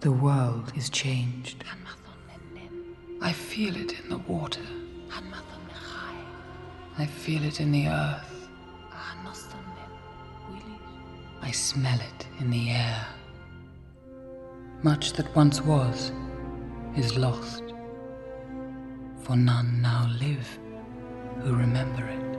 The world is changed. I feel it in the water. I feel it in the earth. I smell it in the air. Much that once was is lost, for none now live who remember it.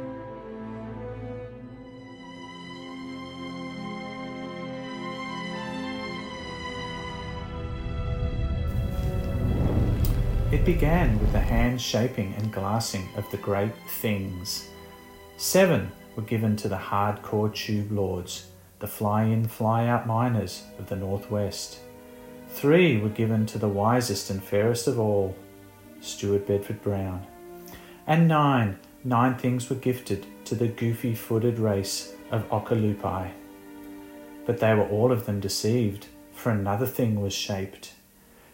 It began with the hand shaping and glassing of the great things. Seven were given to the hardcore tube lords, the fly in, fly out miners of the Northwest. Three were given to the wisest and fairest of all, Stuart Bedford Brown. And nine, nine things were gifted to the goofy footed race of Okalupai. But they were all of them deceived, for another thing was shaped.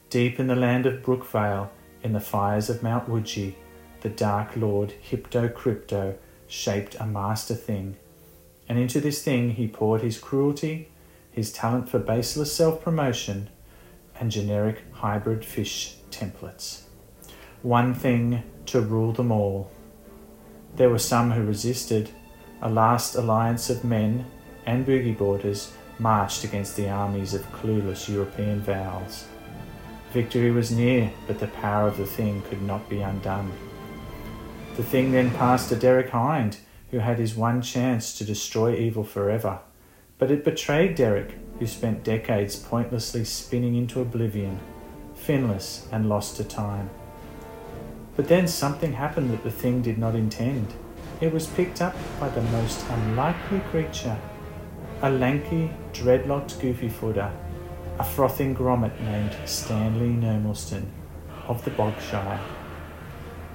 Deep in the land of Brookvale, in the fires of Mount Woodgee, the Dark Lord Hypto Krypto shaped a master thing, and into this thing he poured his cruelty, his talent for baseless self promotion, and generic hybrid fish templates. One thing to rule them all. There were some who resisted. A last alliance of men and boogie boarders marched against the armies of clueless European vowels. Victory was near, but the power of the thing could not be undone. The thing then passed to Derek Hynd, who had his one chance to destroy evil forever. But it betrayed Derek, who spent decades pointlessly spinning into oblivion, finless and lost to time. But then something happened that the thing did not intend. It was picked up by the most unlikely creature, a lanky, dreadlocked goofy footer a frothing grommet named Stanley Nermelston of the Bogshire.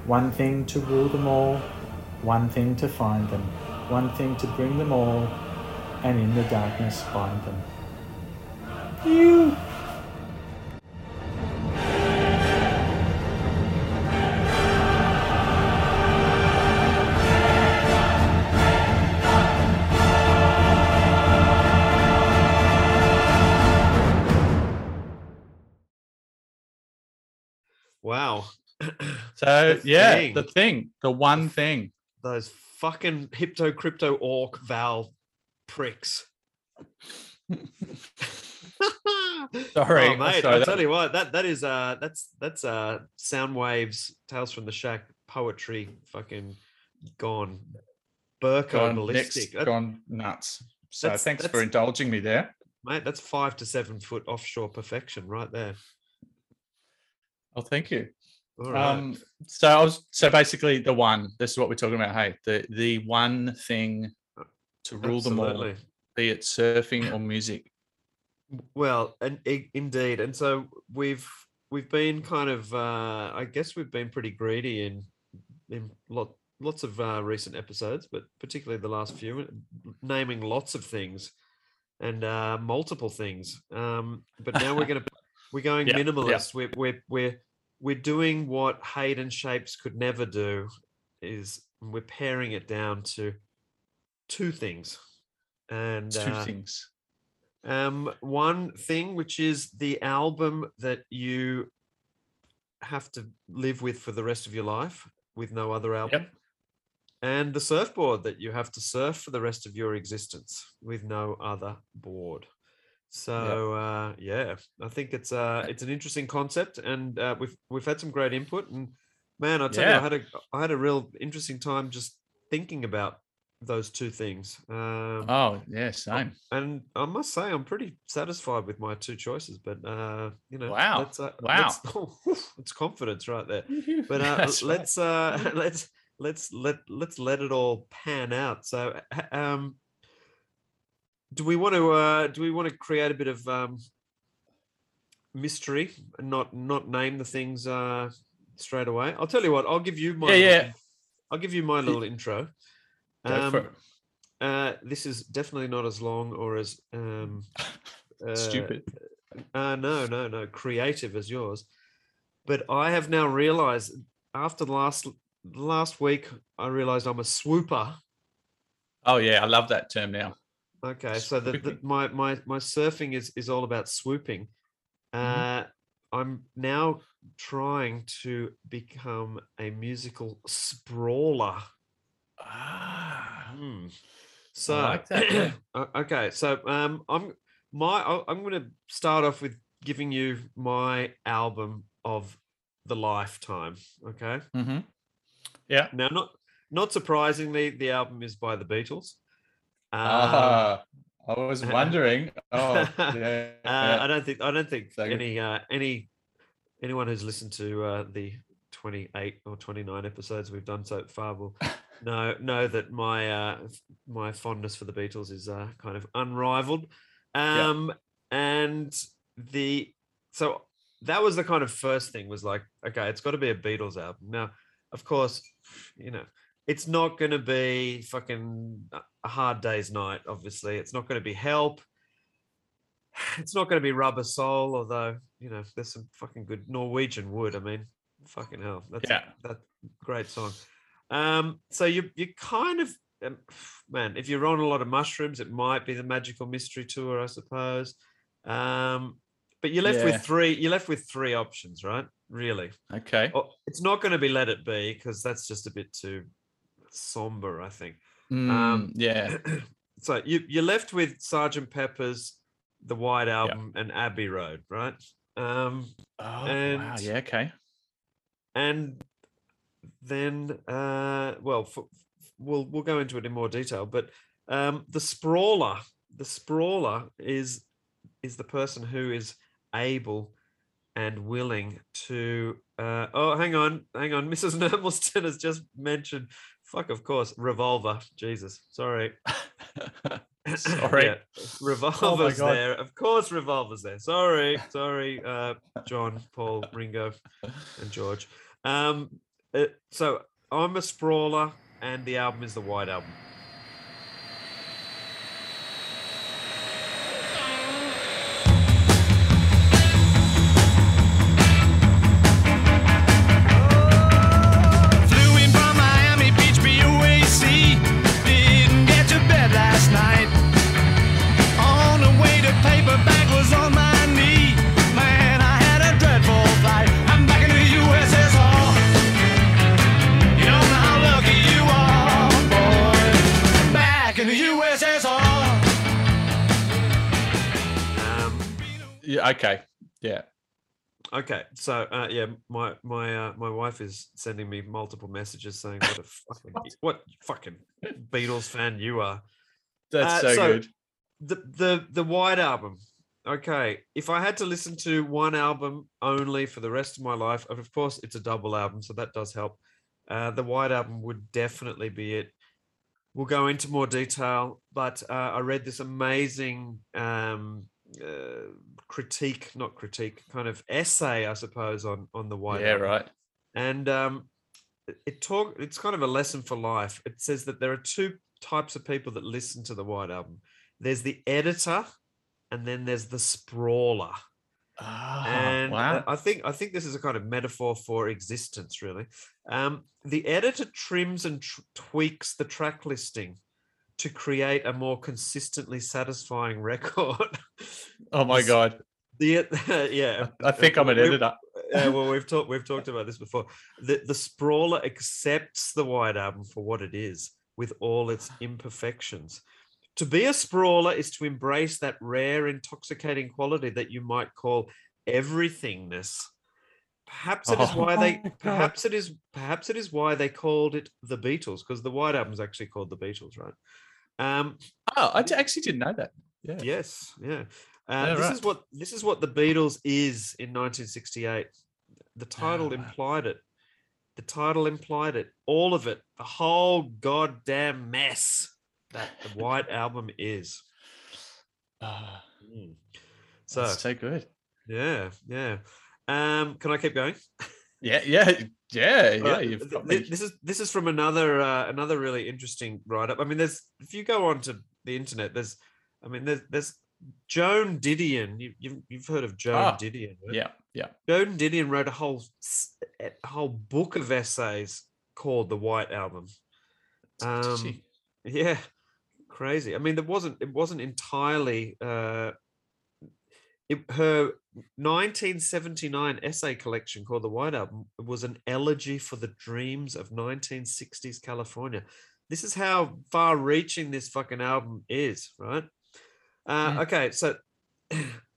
One thing to rule them all, one thing to find them, one thing to bring them all, and in the darkness bind them. You! Wow. So The yeah, thing. the thing, the one thing. Those fucking Hypto Krypto orc val pricks. Sorry, oh, mate. sorry, I'll tell you what, that that is uh that's that's uh sound waves, Tales from the Shack poetry fucking gone Burko Gone ballistic. next, That- gone nuts. So thanks for indulging me there. Mate, that's five to seven foot offshore perfection right there. Oh, thank you. All right. Um, so I was so basically the one. This is what we're talking about. Hey, the the one thing to rule them all, be it surfing or music. Well, and indeed, and so we've we've been kind of, uh, I guess we've been pretty greedy in in lot lots of uh, recent episodes, but particularly the last few, naming lots of things and uh, multiple things. Um, but now we're gonna we're going Yeah, yeah. minimalist. We're we're we're we're doing what Hayden Shapes could never do. Is we're paring it down to two things, and Two uh, things. um, one thing, which is the album that you have to live with for the rest of your life with no other album. And the surfboard that you have to surf for the rest of your existence with no other board. So uh, yeah, I think it's uh, it's an interesting concept, and uh, we've we've had some great input. And man, I tell you, I had a I had a real interesting time just thinking about those two things. Um, Oh yeah, same. and I must say, I'm pretty satisfied with my two choices. But uh, you know, Wow. let's, uh, Wow. let's- it's confidence right there. But uh, let's uh, let's let's let let's let it all pan out. So, um, do we want to uh, do we want to create a bit of um, mystery and not not name the things uh, straight away? I'll tell you what. I'll give you my Yeah, little yeah. I'll give you my little intro. Um, uh, this is definitely not as long or as um, uh, Stupid. Uh, no, no, no, creative as yours. But I have now realized after the last last week, I realized I'm a swooper. Oh yeah, I love that term now. Okay, so the, the my my my surfing is is all about swooping. Uh, I'm now trying to become a musical sprawler. Ah, Hmm. So like that, okay, so um, I'm my I'm going to start off with giving you my album of the lifetime. Okay. hmm Yeah. Now, not not surprisingly, the album is by the Beatles. Ah, I was uh, wondering. Oh, yeah. Uh, I don't think I don't think So any uh, any anyone who's listened to uh, the 28 or 29 episodes we've done so far will know know that my uh, my fondness for the Beatles is uh, kind of unrivaled. Um, and the so that was the kind of first thing was like okay, it's got to be a Beatles album. Now, of course, you know. It's not going to be fucking a- a hard day's night. Obviously, it's not going to be help it's not going to be rubber soul although you know there's some fucking good norwegian wood i mean fucking hell that's Yeah. that great song um so you you kind of um, man if you're on a lot of mushrooms it might be the magical mystery tour i suppose um but you're left Yeah. with three you're left with three options right really Okay. oh, it's not going to be let it be because that's just a bit too somber i think Mm, yeah. so you you're left with Sergeant Pepper's, the White Album, and Abbey Road, right? Um, Oh, wow. and- Yeah. Okay. and then, uh, well, f- f- we'll we'll go into it in more detail. But um, the sprawler, the sprawler is is the person who is able and willing to. Uh, oh, hang on, hang on. Mrs. Nermelston has just mentioned. Fuck, of course, revolver. Jesus, sorry. Sorry. Yeah, Revolver's God. there. Of course, Revolver's there. Sorry, sorry, uh, John, Paul, Ringo, and George. Um, uh, so I'm a sprawler, and the album is the White Album. USSR. Um, Yeah. Okay. Yeah. okay, so uh, yeah, my my uh, my wife is sending me multiple messages saying what a fucking what fucking Beatles fan you are. That's Uh, so, so- good. the the the White Album. Okay, if I had to listen to one album only for the rest of my life, of course it's a double album, so that does help. Uh, the White Album would definitely be it. We'll go into more detail, but uh, I read this amazing um, uh, critique, not critique, kind of essay, I suppose, on on the White yeah. Right. and um, it- it talk it's kind of a lesson for life. It says that there are two types of people that listen to the White Album. There's the editor, and then there's the sprawler. Ah, and uh, wow. I think I think this is a kind of metaphor for existence, really. Um, the editor trims and tr- tweaks the track listing to create a more consistently satisfying record. oh my god. the yeah, I think I'm an editor. yeah, well, we've talked we've talked about this before. The the sprawler accepts the White Album for what it is, with all its imperfections. To be a sprawler is to embrace that rare, intoxicating quality that you might call everythingness. Perhaps it is why Oh they my God. perhaps it is perhaps it is why they called it the Beatles, because the White Album is actually called the Beatles, right? Um, Oh, I d- actually didn't know that. Yeah. Yes, yeah. Uh, Yeah, this right. is what this is what the Beatles is in 1968. The title wow. implied it. The title implied it. All of it. The whole goddamn mess that the White Album is. Mm. So that's so good. yeah, yeah. Um, can I keep going? Yeah. Yeah. Yeah. Yeah. You've th- got me. This is this is from another uh, another really interesting write up. I mean, there's if you go onto the internet, there's I mean, there's there's Joan Didion. You, you've you've heard of Joan Ah, Didion? right? Yeah. Yeah. Joan Didion wrote a whole a whole book of essays called The White Album. Um? Yeah, crazy. I mean, there wasn't it wasn't entirely uh, it, her 1979 essay collection called the White Album was an elegy for the dreams of 1960s California. This is how far-reaching this fucking album is, right? Uh. Okay, so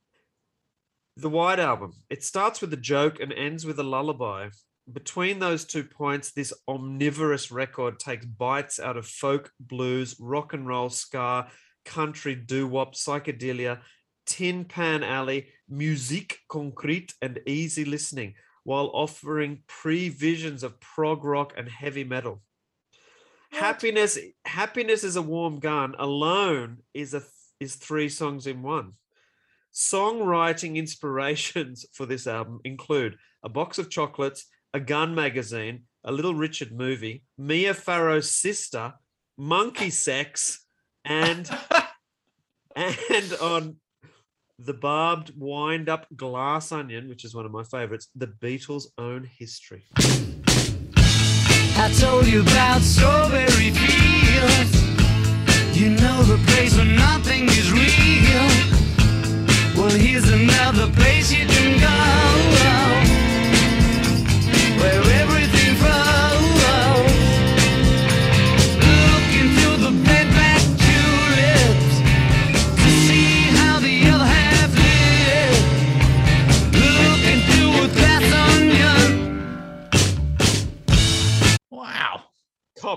the White Album. It starts with a joke and ends with a lullaby. Between those two points, this omnivorous record takes bites out of folk, blues, rock and roll, ska, country, doo wop, psychedelia, tin pan alley, musique concrete, and easy listening, while offering pre visions of prog rock and heavy metal. Happiness, happiness is a warm gun. Alone is a is three songs in one. Songwriting inspirations for this album include a box of chocolates, a gun magazine, a Little Richard movie, Mia Farrow's sister, monkey sex, and and on the barbed wind up glass onion, which is one of my favorites, the Beatles' own history. I told you about strawberry fields. You know the place where nothing is real. Well, here's another place you can go.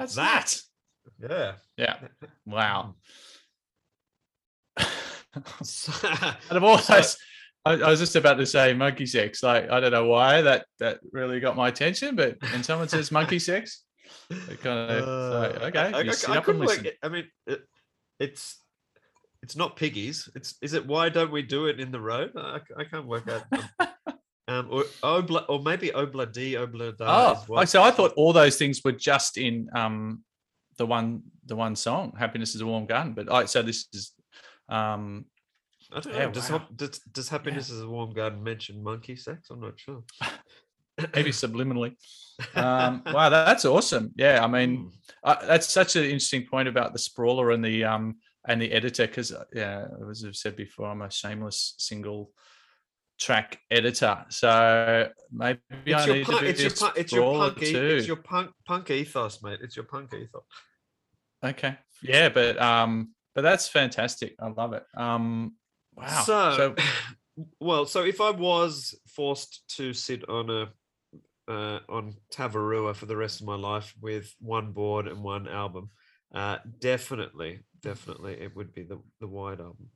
That's that. that. Yeah. Yeah. Wow. So- Out of all So- those, I, I was just about to say monkey sex. Like I don't know why that that really got my attention, but when someone says monkey sex, it kind of Uh, okay. I, I, I- sit I up and couldn't it- I mean, it, it's it's not piggies. It's is it? Why don't we do it in the road? I, I can't work out. Um, um or obla, or maybe obla d obla da. Oh, is so I thought all those things were just in um the one the one song, "Happiness is a Warm Gun." But I so this is um I don't yeah. Does, wow. does, does happiness as a warm garden mention monkey sex? I'm not sure. maybe subliminally. Um, wow, that's awesome. Yeah, I mean, Mm. uh, that's such an interesting point about the sprawler and the um and the editor because yeah as i've said before i'm a shameless single track editor so maybe it's i your need punk, to be it's your punk, it's your punk, too it's your punk punk ethos, mate. It's your punk ethos. okay yeah but um but that's fantastic i love it um wow So, well, so if I was forced to sit on a uh, on Tavarua for the rest of my life with one board and one album, uh, definitely, definitely, it would be the the White album.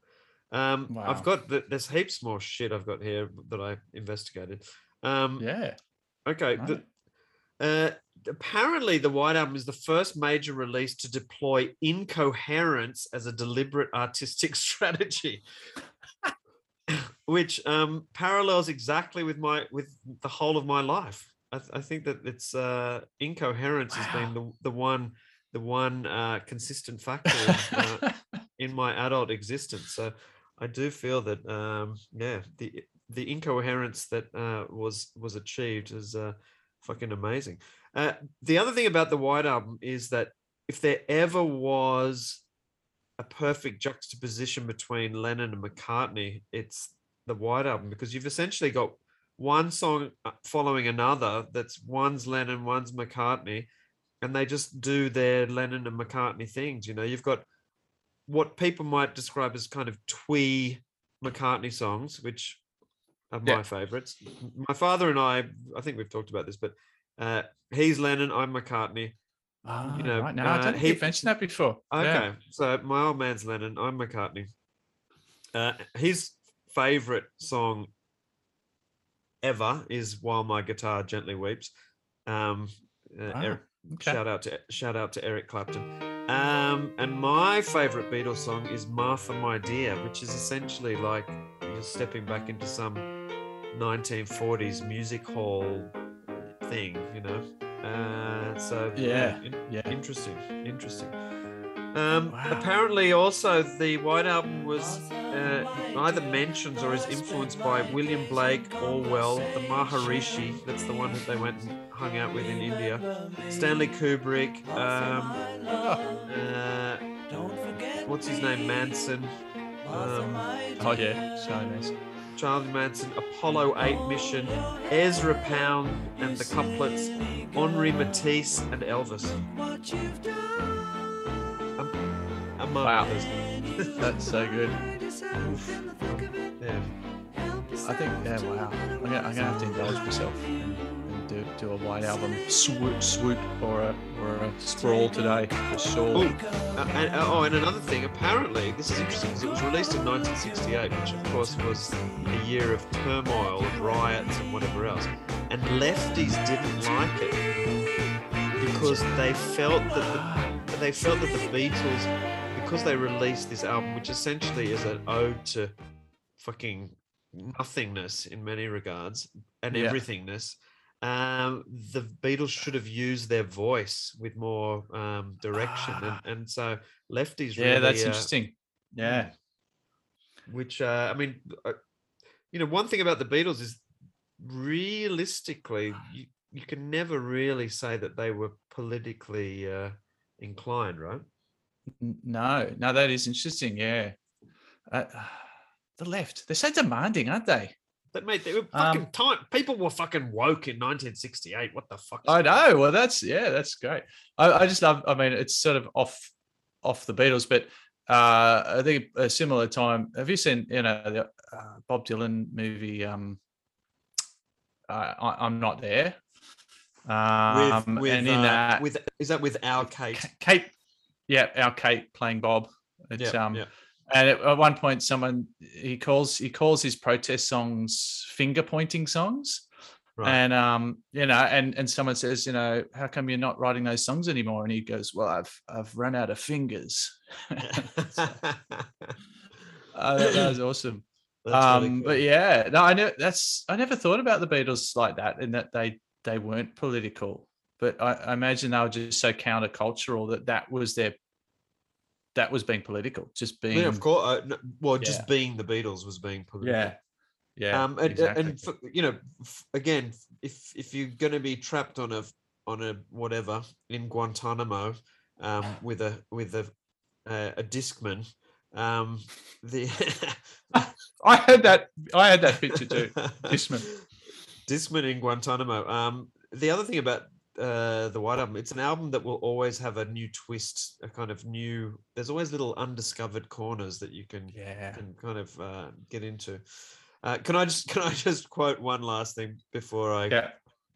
Um, Wow. I've got the, there's heaps more shit I've got here that I investigated. Um, yeah Okay. Right. The, uh, apparently, the White Album is the first major release to deploy incoherence as a deliberate artistic strategy, which um, parallels exactly with my with the whole of my life. I, th- I think that it's uh, incoherence has been the, the one the one uh, consistent factor in, uh, in my adult existence. So I do feel that um, yeah, the the incoherence that uh, was was achieved is uh, fucking amazing. Uh, the other thing about the White Album is that if there ever was a perfect juxtaposition between Lennon and McCartney, it's the White Album because you've essentially got one song uh, following another that's one's Lennon, one's McCartney, and they just do their Lennon and McCartney things. You know, you've got what people might describe as kind of twee McCartney songs, which are Yeah. my favorites. My father and I, I think we've talked about this, but uh, he's Lennon, I'm McCartney. Ah, you know, right now i uh, don't think he- you've mentioned that before Okay, Yeah. so my old man's Lennon, I'm McCartney. Uh, his favorite song ever is "While My Guitar Gently Weeps." Um, uh, Ah, Eric- okay. Shout out to shout out to Eric Clapton. Um, and my favorite Beatles song is "Martha, My Dear," which is essentially like you're stepping back into some 1940s music hall thing, you know. Uh, so Yeah, in- yeah. interesting, interesting. Um, Wow. Apparently, also the White Album was uh, either mentions or is influenced by William Blake, Orwell, the Maharishi. That's the one that they went and hung out with in India. Stanley Kubrick. Um, uh, what's his name, Manson, um, Oh yeah, Manson. Charlie Manson, Apollo 8 mission, Ezra Pound and the couplets, Henri Matisse and Elvis. Um, among Wow. others. That's so good. Yeah. I think, yeah, wow. I'm I'm gonna have to indulge myself and, and do, do a white album swoop, swoop, or a or a sprawl today for Oh, sure. uh, and, uh, oh, and another thing. Apparently, this is interesting because it was released in 1968, which of course was a year of turmoil, of riots, and whatever else. And lefties didn't like it because they felt that the, they felt that the Beatles, because they released this album, which essentially is an ode to fucking nothingness in many regards and Yeah. everythingness. Um, the Beatles should have used their voice with more um, direction, Ah. and, and so lefties. Yeah, really, that's uh, interesting. Yeah, Which uh, I mean, uh, you know, one thing about the Beatles is realistically, you, you can never really say that they were politically uh, inclined, right? No, no, that is interesting. Yeah, uh, the left, they're so demanding, aren't they? But mate, they were Um, fucking time. People were fucking woke in 1968. What the fuck? I know. Well, that's yeah, that's great. I, I just love. I mean, it's sort of off off the Beatles, but uh, I think a similar time. Have you seen you know the uh, Bob Dylan movie? Um, uh, I, I'm not there. Um, and in uh, that, with is that with our Kate? Kate, yeah, our Kate playing Bob. It's Yeah, um, yeah. And at, one point, someone he calls he calls his protest songs finger pointing songs. Right. And um, you know, and and someone says, you know, how come you're not writing those songs anymore? And he goes, well, I've I've run out of fingers. Uh, that, that was awesome. That's um, really but yeah, no, I know that's I never thought about the Beatles like that, in that they they weren't political. But I, I imagine they were just so countercultural that that was their that was being political, just being yeah, of course. Uh, well, just Yeah. being the Beatles was being political. yeah, yeah, um, and, exactly. and f- you know, f- again, if if you're going to be trapped on a on a whatever in Guantanamo, um, with a with a uh, a discman, um, the I had that I had that picture too. Discman. Discman in Guantanamo. Um, the other thing about uh, the White Album, it's an album that will always have a new twist, a kind of new. There's always little undiscovered corners that you can Yeah. can kind of uh, get into. Uh, can I just can I just quote one last thing before I Yeah.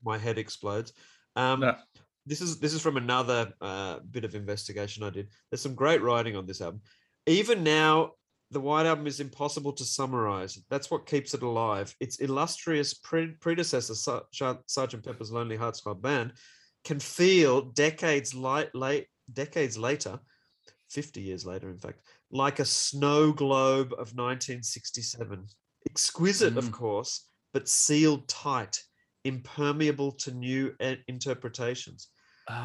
my head explodes? Um, No. This is this is from another uh, bit of investigation I did. There's some great writing on this album. Even now, the White Album is impossible to summarize. That's what keeps it alive. Its illustrious pre- predecessor, Sergeant Pepper's Lonely Hearts Club Band, can feel decades light, late, decades later, 50 years later, in fact, like a snow globe of 1967. Exquisite, of Mm. course, but sealed tight, impermeable to new e- interpretations.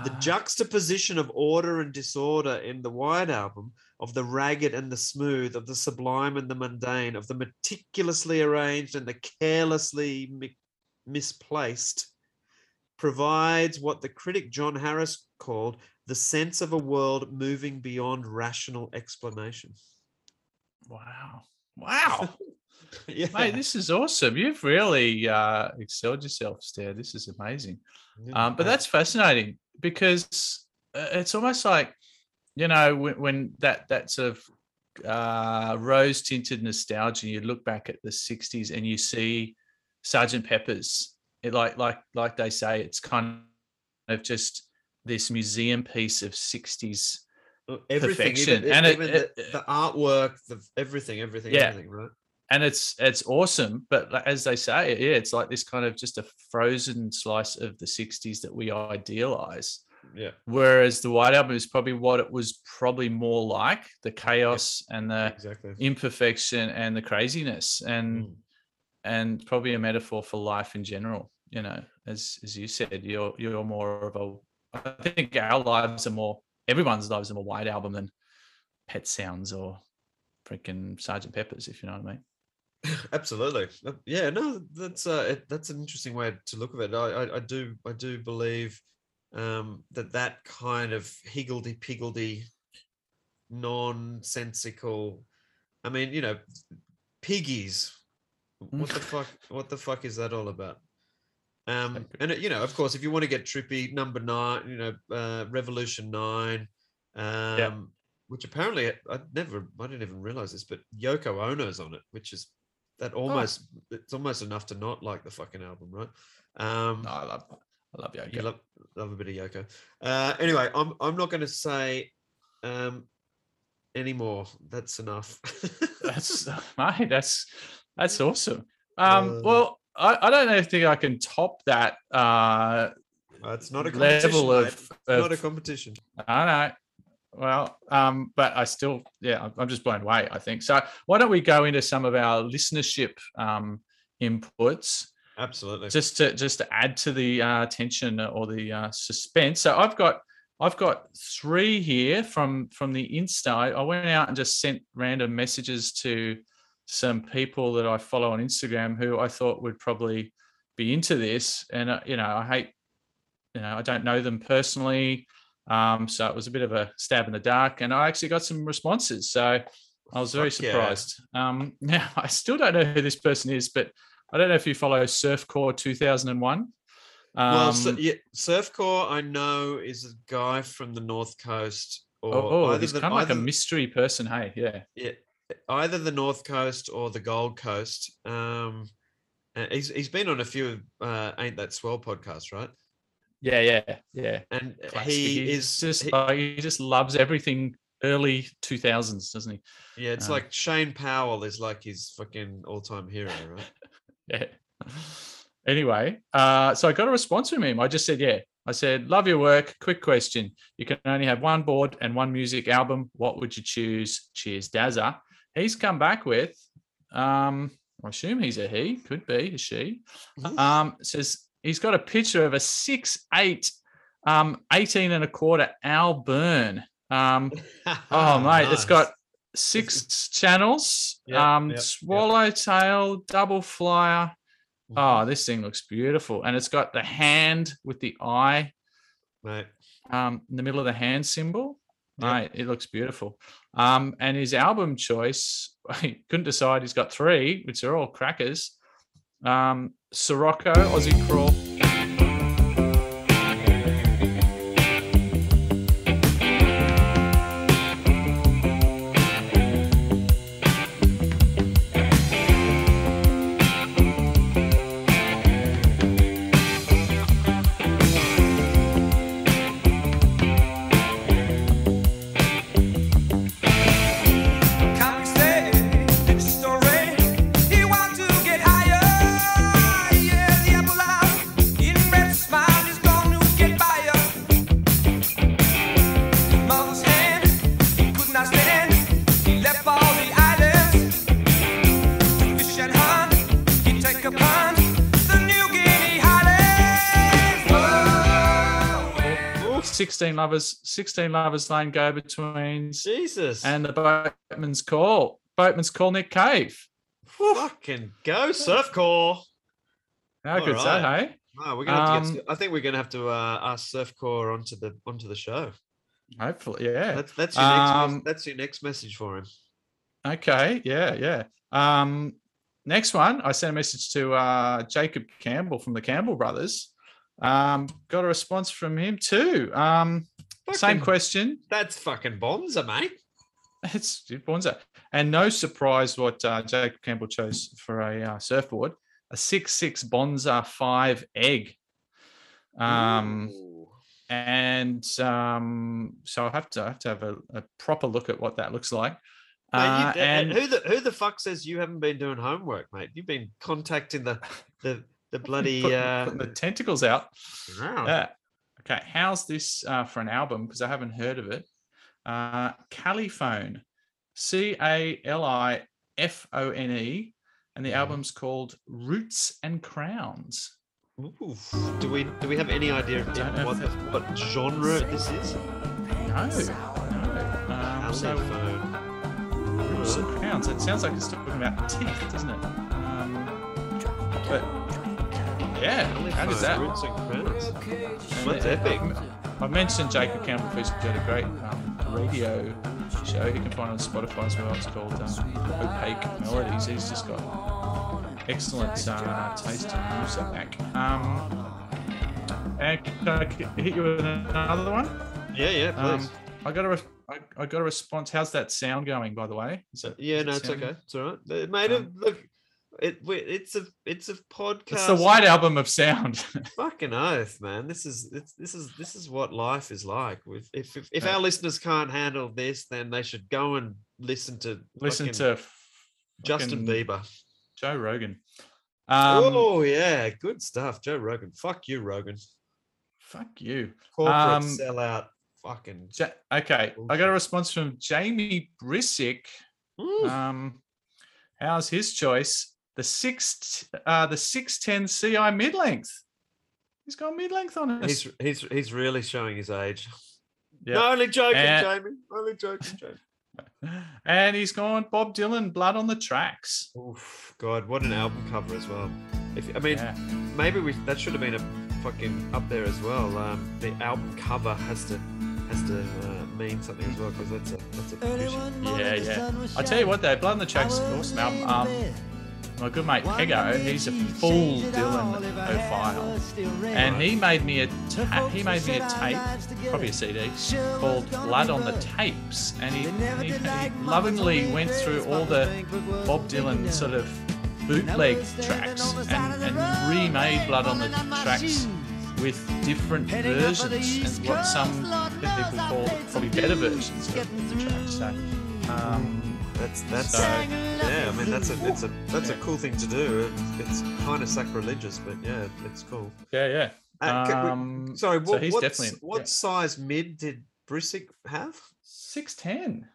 The Ah, juxtaposition of order and disorder in the White Album, of the ragged and the smooth, of the sublime and the mundane, of the meticulously arranged and the carelessly mi- misplaced, provides what the critic John Harris called the sense of a world moving beyond rational explanation. wow, wow, yeah. mate, this is awesome. You've really uh, excelled yourself, Stair. This is amazing. Um, but that's fascinating because uh, it's almost like you know when, when that that sort of uh, rose tinted nostalgia. You look back at the '60s and you see Sergeant Pepper's. It like like like they say, it's kind of just this museum piece of '60s. uh, everything, perfection. even, And it- even it- the, the artwork, the everything, everything, Yeah. everything, right? and it's it's awesome but as they say yeah it's like this kind of just a frozen slice of the 60s that we idealize Yeah. whereas the white album is probably what it was probably more like the chaos and the Exactly. imperfection and the craziness and Mm. and probably a metaphor for life in general you know as as you said you're you're more of a i think our lives are more everyone's lives are more white album than pet sounds or freaking sergeant peppers if you know what i mean Absolutely. Yeah, no, that's uh, that's an interesting way to look at it. I, I, I do, I do believe um, that that kind of higgledy piggledy nonsensical. I mean, you know, piggies. What the fuck? What the fuck is that all about? Um, and it, you know, of course, if you want to get trippy, number nine, you know, uh, Revolution Nine, um, which apparently I never, I didn't even realize this, but Yoko Ono's on it, which is that almost, it's almost enough to not like the fucking album, right? Um, No, I love, I love Yoko. you love, love a bit of Yoko. Uh, anyway, I'm I'm not going to say um, anymore. That's enough. that's mate. That's that's awesome. Um, Uh, well, I, I don't know if think I can top that. Uh, it's not a level of, It's not a competition. I know. Well, um, but I still, yeah, I'm- I'm just blown away. I think so. Why don't we go into some of our listenership um, inputs? Absolutely. just to just to add to the uh, tension or the uh, suspense. So I've got I've got three here from from the Insta. I went out and just sent random messages to some people that I follow on Instagram who I thought would probably be into this. And uh, you know, I hate you know I don't know them personally, um, so it was a bit of a stab in the dark. And I actually got some responses. So I was very Fuck yeah. surprised. Um, now I still don't know who this person is, but I don't know if you follow Surfcore 2001. Um, well, so, yeah, Surfcore, I know, is a guy from the North Coast, or oh, oh, he's the, kind of like a mystery person. Hey, yeah, yeah, either the North Coast or the Gold Coast. Um, he's he's been on a few uh, Ain't That Swell podcasts, right? yeah, yeah, yeah. And Classic. he is just he- like, he just loves everything early 2000s, doesn't he? yeah, it's um, like Shane Powell is like his fucking all time hero, right? Yeah. Anyway, uh, so I got a response from him. I just said, yeah. I said, love your work. Quick question. You can only have one board and one music album. What would you choose? Cheers, Dazza. He's come back with, um, I assume he's a he, could be a she. Mhm. Um, says he's got a picture of a six eight, um, 18 and a quarter Al Byrne. Um, Oh mate, it's got six channels. Yep, um, yep, yep. swallowtail, double flyer. Oh, this thing looks beautiful, and it's got the hand with the eye mate. um, in the middle of the hand symbol. Yep. Mate, it looks beautiful. Um, and his album choice, he couldn't decide. He's got three, which are all crackers. Um, Sirocco, Aussie Crawl. 16 lovers, 16 lovers lane go betweens. Jesus. And the boatman's call. Boatman's call Nick Cave. fucking go Surfcore. How All good's that, hey? We're gonna have to Um, get, I think we're gonna have to uh, ask Surfcore onto the onto the show. Hopefully, yeah. That's that's your next Um, that's your next message for him. Okay, yeah, yeah. Um, next one, I sent a message to uh, Jacob Campbell from the Campbell brothers. Um, got a response from him too. Um, same question. That's fucking Bonza, mate. It's Bonza. And no surprise what uh, Jacob Campbell chose for a uh, surfboard a six six Bonzer five egg. Um, Ooh. and um, so I have to I have to have a, a proper look at what that looks like. Mate, you- Uh, uh, and who the who the fuck says you haven't been doing homework, mate? You've been contacting the the the bloody putting, uh, putting the tentacles out. wow. Yeah. Okay. How's this uh, for an album? Because I haven't heard of it. Uh, Califone, C A L I F O N E, and the Mhm. album's called Roots and Crowns. Ooh. Do we do we have any idea of what the, what genre this is? No, no. Um, so Califone. Roots and Crowns. It sounds like it's talking about teeth, doesn't it? Um, but yeah, how does Califone, that? Roots and Crowns. That's it- epic. I mentioned Jacob Campbell Fish got a great um, radio show. You can find on Spotify as well. It's called uh, Opaque Melodies. He's just got excellent uh, taste in music. Um, and can I hit you with another one? Yeah, yeah, Um, please. I got a re- I, I got a response. How's that sound going, by the way? Is it, yeah, is no, it it's okay. It's all right. It made it Um, look. It it's a it's a podcast. It's the white album of sound. Fucking oath, man. This is this is this is what life is like. If if, if Yeah. our listeners can't handle this, then they should go and listen to Listen to Justin Bieber. Joe Rogan. Um, oh yeah, good stuff, Joe Rogan. Fuck you, Rogan. fuck you. Corporate Um, sellout. Fucking. Ja- okay, I got a response from Jamie Brisick. Mm. Um, how's his choice? The six, uh, the six ten Ci mid length. He's got mid length on it. He's he's he's really showing his age. Yeah. No, only joking, And- Jamie. Only joking, Jamie. and he's gone Bob Dylan, Blood on the Tracks. Oof, God, what an album cover as well. If I mean, Yeah. maybe we that should have been a fucking up there as well. Um, the album cover has to has to uh, mean something as well because that's a that's a beauty. Yeah, yeah. I tell you what, though, Blood on the Tracks is awesome album. Um, my good mate Pego, he's a full Dylanphile, and he made me a ta- he made me a tape, probably a CD, called Blood on the Tapes, and he, he, he lovingly went through all the Bob Dylan sort of bootleg tracks and, and remade Blood on the Tracks with different versions and what some people call probably better versions of the tracks. So, um, That's that's So- yeah. I mean, that's a it's a that's a cool thing to do. It's, it's kind of sacrilegious, but yeah, it's cool. yeah, yeah. Uh, ca- we- Um, Sorry, so what, he's what, what yeah. size mid did Brisick have? Six ten.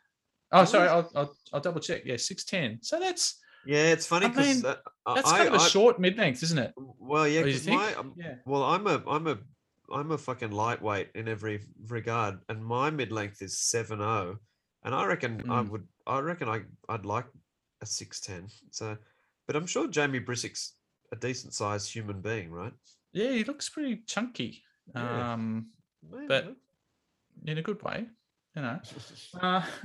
Oh, sorry. I'll, I'll, I'll double check. Yeah, six ten. So that's Yeah, it's funny I because mean, uh, that's I, kind of a I- short mid length, isn't it? Well, yeah, Oh, because my um, Yeah. well, I'm a I'm a I'm a fucking lightweight in every regard, and my mid length is seven zero, and I reckon I Mm. would I reckon I I'd like a six ten. So, but I'm sure Jamie Brisick's a decent sized human being, right? Yeah, he looks pretty chunky. Yeah. Um, Maybe. but in a good way, you know. Uh,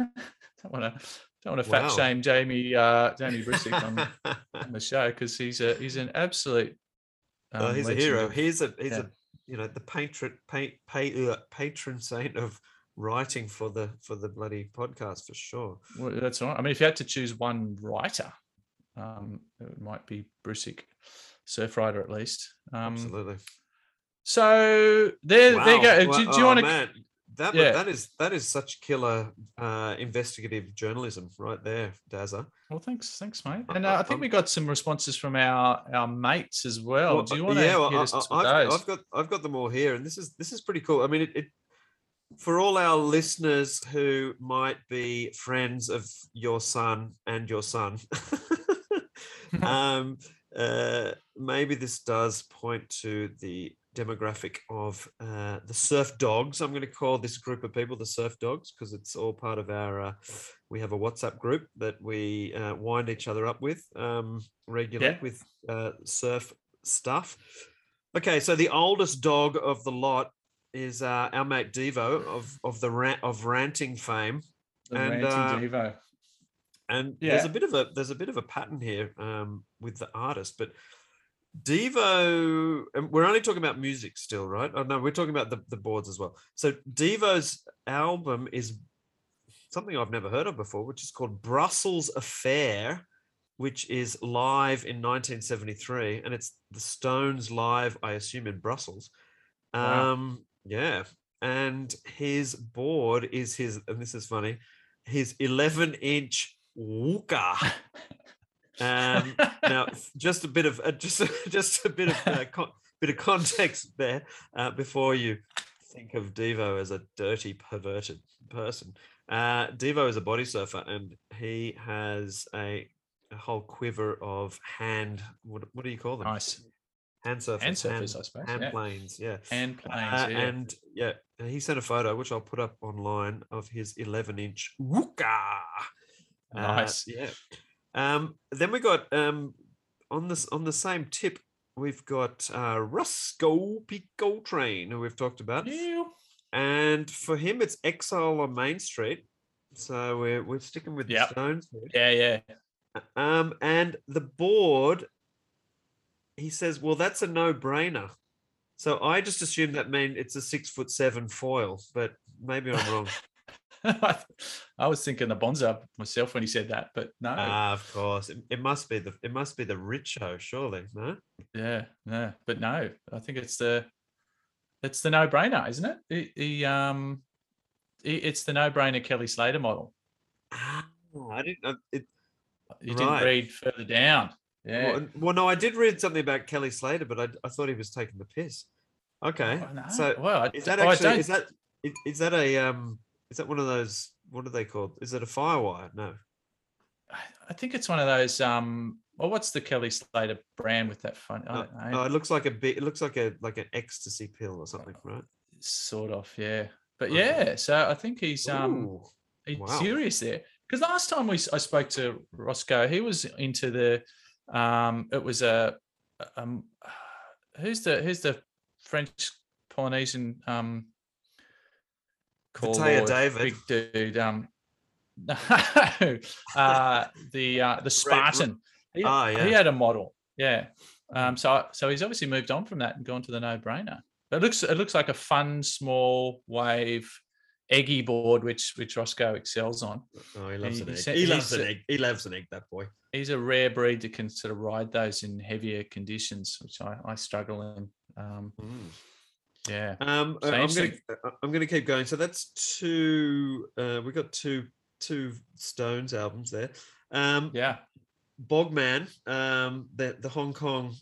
don't want to don't want to fat shame Jamie uh, Jamie Brisick on, on the show because he's a he's an absolute. Oh, um, he's a hero. He's a he's yeah. a you know the patron pa- pa- uh, patron saint of writing for the for the bloody podcast for sure. Well, that's all right. I mean, if you had to choose one writer, um, it might be Brisick, surf writer at least. Um, Absolutely. So there, there you go. Wow. Do, Wow. do you Oh, want to? man, that Yeah. that is that is such killer uh, investigative journalism right there, Dazza. Well, thanks, thanks, mate. And uh, I- think I'm- we got some responses from our our mates as well. Well, do you want to yeah, well, I- us I- with I've? I've got I've got them all here, and this is this is pretty cool. I mean, it, it for all our listeners who might be friends of your son and your son. um, uh, maybe this does point to the demographic of uh, the surf dogs. I'm going to call this group of people the surf dogs because it's all part of our. Uh, we have a WhatsApp group that we uh, wind each other up with um, regularly Yeah. with uh, surf stuff. Okay, so the oldest dog of the lot is uh, our mate Devo of of the rant of ranting fame The and, ranting uh, Devo. and there's a bit of a there's a bit of a pattern here um, with the artist, but Devo, and we're only talking about music still, right? Oh no, we're talking about the, the boards as well. So Devo's album is something I've never heard of before, which is called Brussels Affair, which is live in 1973, and it's the Stones live, I assume, in Brussels. Wow. Um, yeah, and his board is his, and this is funny, his 11 inch Wooka. Um, now, just a bit of uh, just just a bit of uh, con- bit of context there uh, before you think of Devo as a dirty, perverted person. Uh, Devo is a body surfer, and he has a, a whole quiver of hand. What, what do you call them? Nice. Hand surfers. Hand surfers, I suppose, Hand yeah. planes. Yeah. And planes, Uh, yeah. And yeah, he sent a photo, which I'll put up online, of his 11 inch Wooka. Uh, Nice. yeah. Um, then we got um, on this on the same tip, we've got uh, Rusco Pico Train, who we've talked about, Yeah. and for him it's Exile on Main Street. So we're we're sticking with Yep. the Stones. here. Yeah, yeah. Um, and the board, he says, well, that's a no-brainer. So I just assumed that meant it's a six foot seven foil, but maybe I'm wrong. I was thinking the Bonzer myself when he said that, but no. Ah, of course. It, it must be the it must be the Richo, surely, no? yeah, no, but no. I think it's the it's the no brainer, isn't it? He, he, um, he, it's the no brainer Kelly Slater model. Ah, I didn't know it. You Right. didn't read further down. Yeah. Well, well, no, I did read something about Kelly Slater, but I, I thought he was taking the piss. Okay, Oh, no. so well, I, is that oh, I actually don't- is that is, is that a um is that one of those what are they called? Is it a firewire? No. I think it's one of those. Um, well, what's the Kelly Slater brand with that fun? I No, don't know. no, it looks like a bit. It looks like a like an ecstasy pill or something, right? sort of, yeah. But yeah, so I think he's um Ooh, he's wow. serious there. Because last time we s- I spoke to Roscoe, he was into the um it was a um who's the who's the French Polynesian um Mateo David. big dude um no uh the uh the Spartan he, Ah, he had a model yeah um so so he's obviously moved on from that and gone to the no brainer but it looks it looks like a fun small wave eggy board which which Roscoe excels on Oh, he loves he- an egg. He he loves an egg. He loves an egg. That boy. He's a rare breed that can sort of ride those in heavier conditions, which I, I struggle in. Um, Mm. yeah. Um, So I'm gonna uh, I'm gonna keep going. So that's two. Uh, we got two two Stones albums there. Um, Yeah. Bogman, um, the the Hong Kong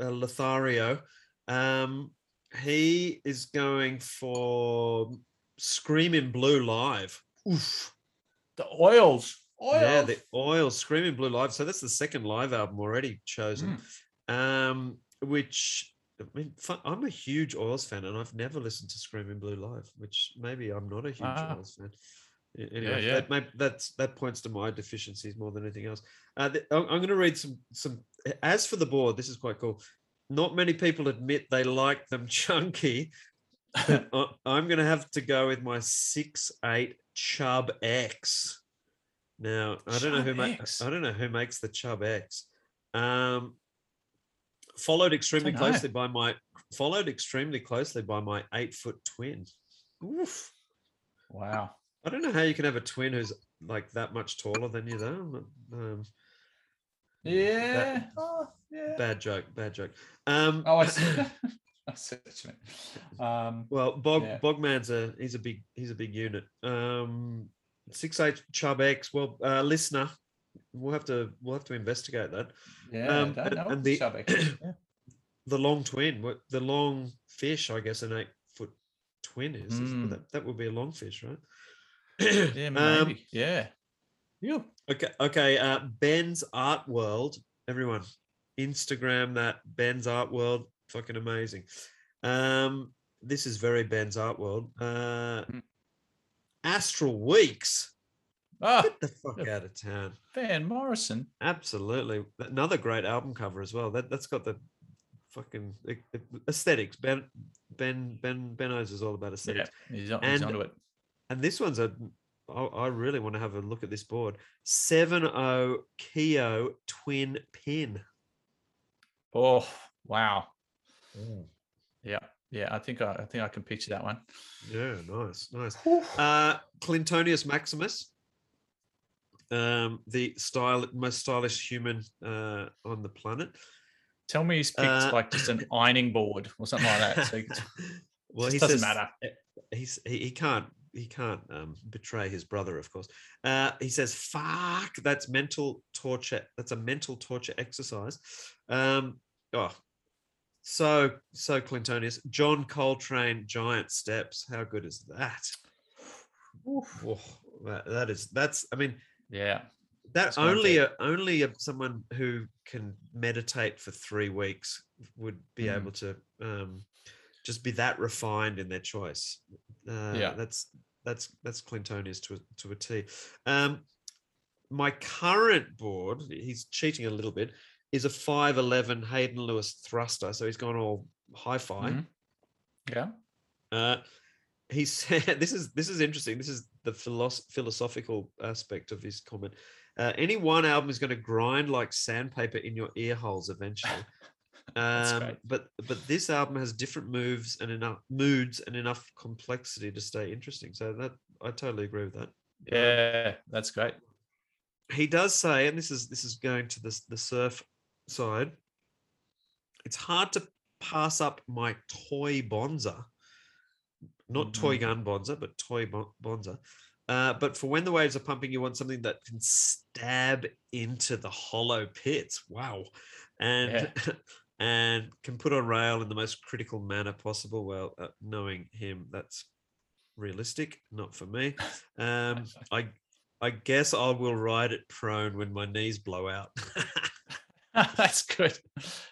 uh, Lothario, um, he is going for Scream in Blue live. Oof. The oils. Oils. Yeah, the Oil Scream in Blue live. So that's the second live album already chosen. Um, which I mean, I'm a huge Oils fan, and I've never listened to Scream in Blue live, which maybe I'm not a huge Ah. Oils fan. Anyway, yeah. That, that's that points to my deficiencies more than anything else. Uh, th- I'm, I'm going to read some some. As for the board, this is quite cool. Not many people admit they like them chunky. I'm going to have to go with my six eight Chub X. Now I don't know who Chub ma- X? I don't know who makes the Chub X. Um, followed extremely closely by my followed extremely closely by my eight foot twin. Oof. wow. I don't know how you can have a twin who's like that much taller than you though. Um, Yeah. oh, yeah. bad joke, bad joke. Um, Oh, I see. I see what you mean. Um, Well, Bog Yeah. Bogman's a he's a big he's a big unit. Um, six eight Chub X. Well, uh, listener, we'll have to we'll have to investigate that. yeah. Um, and- and the- Chub X yeah. The long twin, the long fish, I guess, an eight foot twin is. Mm. That, that would be a long fish, right? Yeah, Um, maybe. yeah. Yeah. Okay, okay. Uh, Ben's Art World, everyone, Instagram that Ben's Art World, fucking amazing. Um, this is very Ben's Art World. Uh, Mm. Astral Weeks, Oh, get the fuck out of town. Van Morrison. Absolutely, another great album cover as well. That that's got the fucking a- a- aesthetics. Ben Ben Ben Benno's is all about Yeah. aesthetics. He's, on, he's And- onto it. And this one's a. I I really want to have a look at this board. Seven O Keo twin pin. Oh, wow. Mm. Yeah. Yeah. I think I, I think I can picture that one. Yeah, nice, nice. Uh, Clintonius Maximus, um, the style most stylish human uh, on the planet. Tell me he's picked Uh, like just an ironing board or something like that. So he well, just he doesn't says matter. He's he, he can't he can't um, betray his brother, of course. Uh, he says, "Fuck, that's mental torture. That's a mental torture exercise." Um, oh, so so Clintonius, John Coltrane, Giant Steps. How good is that? Oh, that, that is that's. I mean, yeah. that That's only a, only a, someone who can meditate for three weeks would be Mm. able to um, just be that refined in their choice. Uh, Yeah. that's that's that's Clintonius to a, to a T. Um, my current board, he's cheating a little bit, is a five eleven Hayden Lewis thruster. So he's gone all hi-fi. Mhm. Yeah. Uh, he said this is this is interesting this is the philos- philosophical aspect of his comment uh, any one album is going to grind like sandpaper in your ear holes eventually um, but but this album has different moves and enough moods and enough complexity to stay interesting so that i totally agree with that Um, Yeah, that's great. he does say, and this is this is going to the the surf side. It's hard to pass up my toy Bonzer, not toy gun Bonzer, but toy bon- Bonzer. Uh, but for when the waves are pumping, you want something that can stab into the hollow pits. Wow, and and can put on rail in the most critical manner possible. Well, uh, knowing him, that's realistic, not for me. Um, I I guess I will ride it prone when my knees blow out. that's good.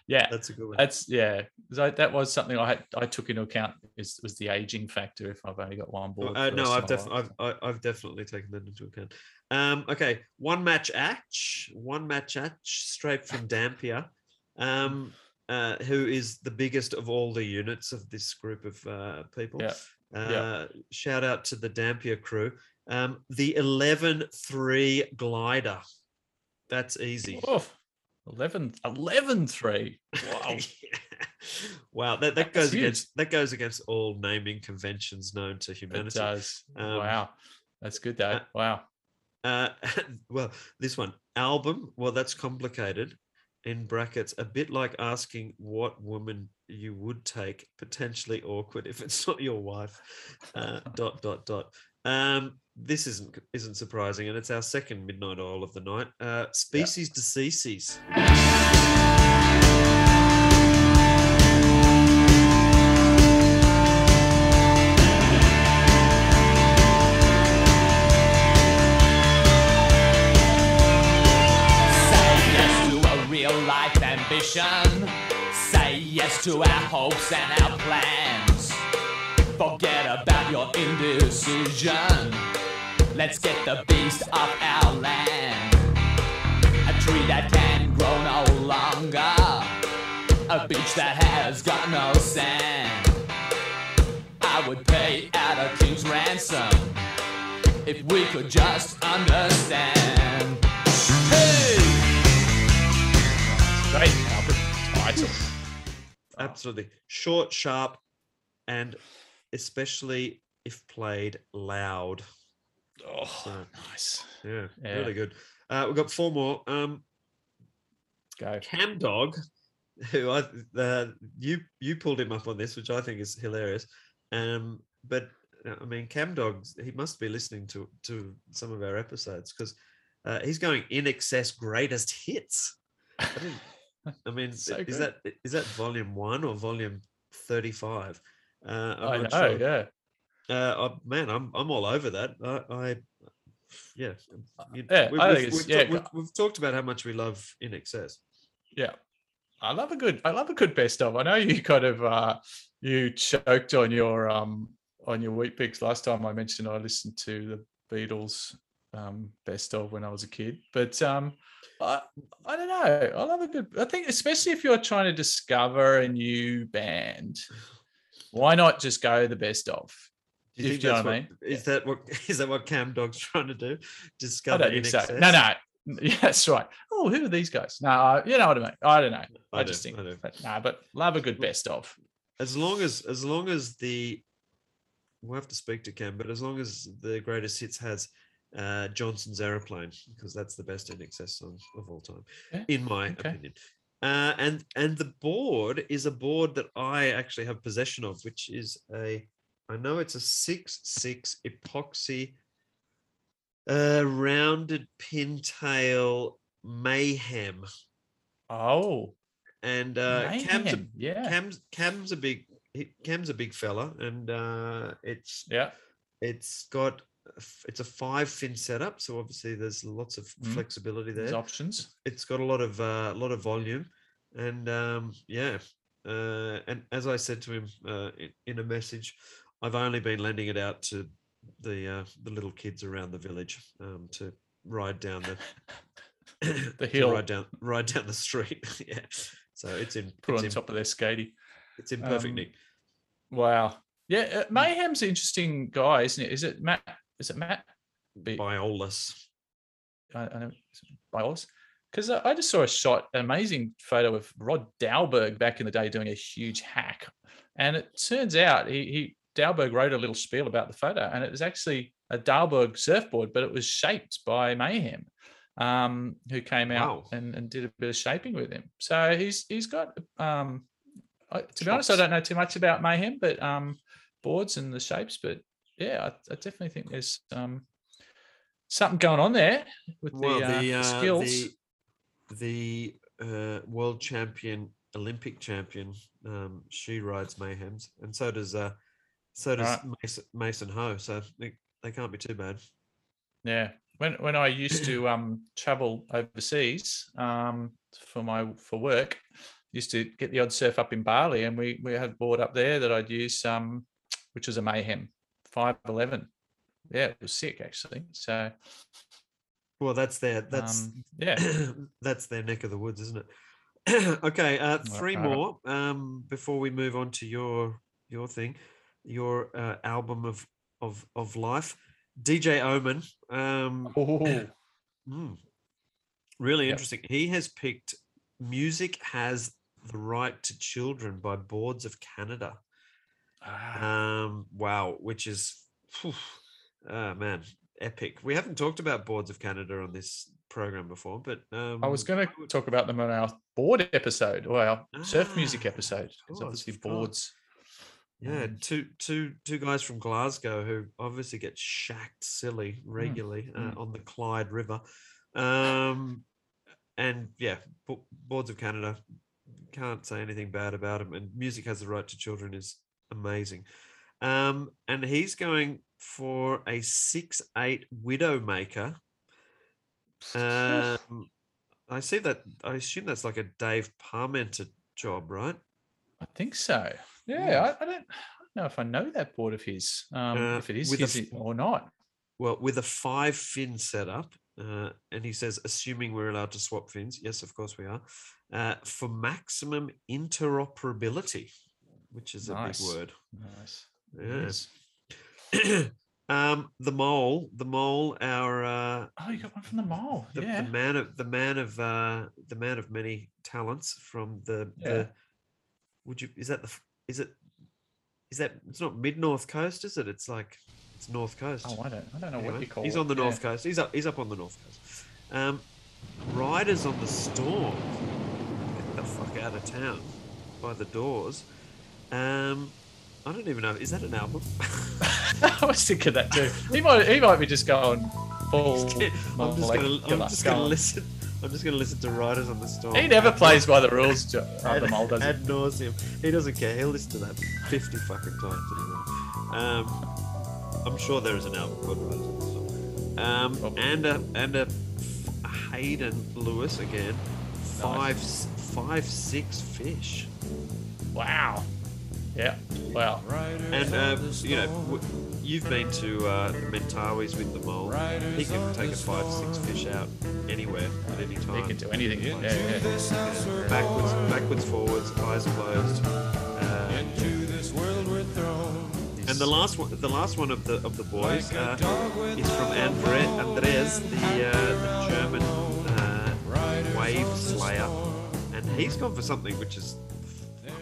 Yeah, That's a good one. that's yeah. I, that was something I had I took into account is was the aging factor if I've only got one board. Uh, no, I've definitely. I've, I've definitely taken that into account. Um, okay, one match atch, one match atch straight from Dampier, um, uh, who is the biggest of all the units of this group of uh, people. Yeah, Uh, yeah. Shout out to the Dampier crew. Um, the 11-3 glider. That's easy. Oof. 11, 11 3. Wow. wow, that, that That's goes huge. against that goes against all naming conventions known to It humanity. does. Um, wow. That's good, though. wow. Uh, well, this one album. Well, that's complicated. In brackets, a bit like asking what woman you would take. Potentially awkward if it's not your wife. Uh, dot dot dot. Um, this isn't isn't surprising, and it's our second midnight oil of the night. Uh, Species Deceases. Say yes to a real life ambition. Say yes to our hopes and our plans. Forget about your indecision. Let's get the beast off our land. A tree that can grow no longer. A beach that has got no sand. I would pay out a king's ransom if we could just understand. Hey! Great album title. Absolutely short, sharp, and especially if played loud. Oh, So, nice. yeah, Yeah. really good. Uh, we've got four more. Um, Go. Cam Dog, who I uh, you you pulled him up on this, which I think is hilarious. Um, but uh, I mean, Cam Dog, he must be listening to to some of our episodes because uh, he's going INXS greatest hits. I, didn't- I mean, So is good. that is that volume one or volume thirty five? Uh, I'm I not know, sure. yeah. Uh, oh, man, I'm I'm all over that. I, I yeah, you- yeah, we- I we've, think we've, yeah, we've, we've talked about how much we love INXS. Yeah. I love a good I love a good best of. I know you kind of uh you choked on your um on your Weet-Bix last time I mentioned I listened to the Beatles um best of when I was a kid. But um I I don't know. I love a good I think especially if you're trying to discover a new band, why not just go the best of? Do you think you know that's what I mean. is that what is that what Cam Dog's trying to do? I Discover don't think so. No, no. Yeah, that's right. Oh, who are these guys? No, I- you know what I mean. I don't know. I, I just do, think, I but, nah, but love a good best of. As long as as long as the we'll have to speak to Cam, but as long as the greatest hits has uh, Johnson's aeroplane, because that's the best INXS song of all time, Yeah, in my okay. opinion. Uh, and and the board is a board that I actually have possession of, which is a I know it's a six six epoxy uh, rounded pintail mayhem. Oh, And uh, Cam's, a, yeah, Cam's Cam's a big Cam's a big fella, and uh, it's yeah, it's got a it's a five fin setup, so obviously there's lots of Mhm. flexibility there's there. options. It's got a lot of uh, lot of volume, and um, yeah, uh, and as I said to him uh, in, in a message, I've only been lending it out to the uh, the little kids around the village um, to ride down the The hill. ride down ride down the street. yeah, so it's in Put it's on in, top of their skatey. it's in perfect um, nick. Wow. Yeah, uh, Mayhem's an interesting guy, isn't it? Is it Matt? Is it Matt? Be- Biolos. I, I know Biolos. Because I just saw a shot, an amazing photo of Rod Dahlberg back in the day doing a huge hack, and it turns out he, he Dahlberg wrote a little spiel about the photo, and it was actually a Dahlberg surfboard, but it was shaped by Mayhem, um, who came out Wow. and, and did a bit of shaping with him. So he's he's got. Um, I, to be honest, I don't know too much about Mayhem, but um, boards and the shapes. But yeah, I, I definitely think there's um, something going on there with the, well, uh, the, the uh, skills. the the uh, world champion, Olympic champion, um, she rides Mayhems, and so does uh, so does Right. Mason, Mason Ho. So they, they can't be too bad. Yeah. When when I used to um travel overseas um for my for work, used to get the odd surf up in Bali and we we had a board up there that I'd use um which was a mayhem 511. Yeah, it was sick actually. So Well, that's their that's um, yeah. that's their neck of the woods, isn't it? okay, uh, three more um, before we move on to your your thing, your uh, album of of of life. DJ Omen, um, Oh, mm, really Yep. interesting. He has picked "Music Has the Right to Children" by Boards of Canada. ah, Um, wow, which is, phew, ah, man, epic. We haven't talked about Boards of Canada on this program before, but um, I was going to talk about them on our board episode or our surf music Ah, episode. It's course, obviously boards. Yeah, two two two guys from Glasgow who obviously get shacked silly regularly uh, mm. on the Clyde River, um, and yeah, Bo- Boards of Canada can't say anything bad about him. And music has the right to children is amazing, um, and he's going for a six eight Widowmaker. Um, I see that. I assume that's like a Dave Parmenter job, right? I think so. Yeah, I, I don't, I don't know if I know that board of his, um, Uh, if it is with a or not. Well, with a five fin setup, uh, and he says, assuming we're allowed to swap fins, yes, of course we are, uh, for maximum interoperability, which is a big word. Nice. Yeah. um, the mole, the mole, our uh, Oh, you got one from the mole, the, yeah. the man of the man of uh, the man of many talents from the Yeah. the. Would you? Is that the? Is it? Is that? It's not mid north coast, is it? It's like it's north coast. oh, I don't, I don't know what Anyway, you call he's it. on the Yeah. north coast. He's up. He's up on the north coast. Um, Riders on the Storm. Get the fuck out of town by the doors. Um, I don't even know. Is that an album? I was thinking that too. He might, he might be just going full. I'm just gonna. I'm just gonna listen. I'm just gonna listen to Riders on the Storm. He never ad plays by the rules, Jo- uh, the mole does ad nauseum. He doesn't care. He'll listen to that 50 fucking times anyway. Um, I'm sure there is an album called Riders on the Storm. Um, Probably. and a and a Hayden Lewis again. Five s- five six fish. Wow. Yeah. Wow. And uh, you know, w- you've been to uh, Mentawais with the mole. He can take a five six fish out anywhere at any time. He can do anything. Yeah, yeah. Yeah, backwards, backwards, forwards, eyes closed. Uh, and the last one, the last one of the of the boys uh, is from Andre, Andres, the, uh, the German uh, wave slayer, and he's gone for something which is.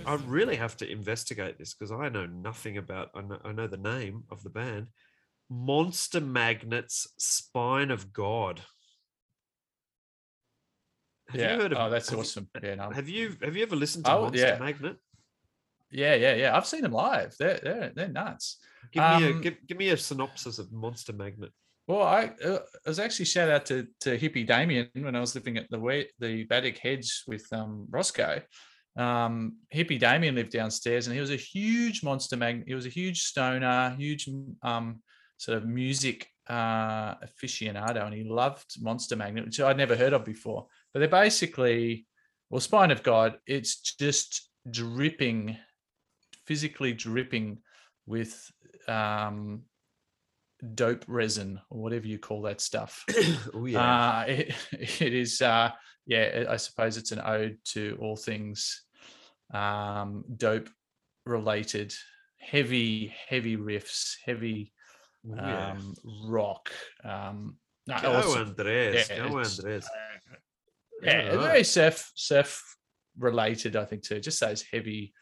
I really have to investigate this because I know nothing about. I know, I know the name of the band, Monster Magnets, Spine of God. Have yeah. you heard of? oh, that's have you- awesome. Yeah, no. have you have you ever listened to Oh, Monster yeah. Magnet? yeah, yeah, yeah. I've seen them live. They're they're they're nuts. Give me a Um, give, give me a synopsis of Monster Magnet. Well, I, uh, I was actually shout out to to hippie Damien when I was living at the the Baddock Hedge with um, Roscoe. Um, hippie Damien lived downstairs, and he was a huge monster magnet. He was a huge stoner, huge um, sort of music uh, aficionado, and he loved Monster Magnet, which I'd never heard of before. But they're basically, well, Spine of God. It's just dripping, physically dripping with um, dope resin or whatever you call that stuff. oh yeah. Uh, it, it is, uh, yeah, I suppose it's an ode to all things um, dope related heavy, heavy riffs, heavy Oh, yeah. um, rock. Um, no, Go awesome. Andres. Yeah, Go Andres. yeah, Alright. very surf surf related, I think too. Just those heavy,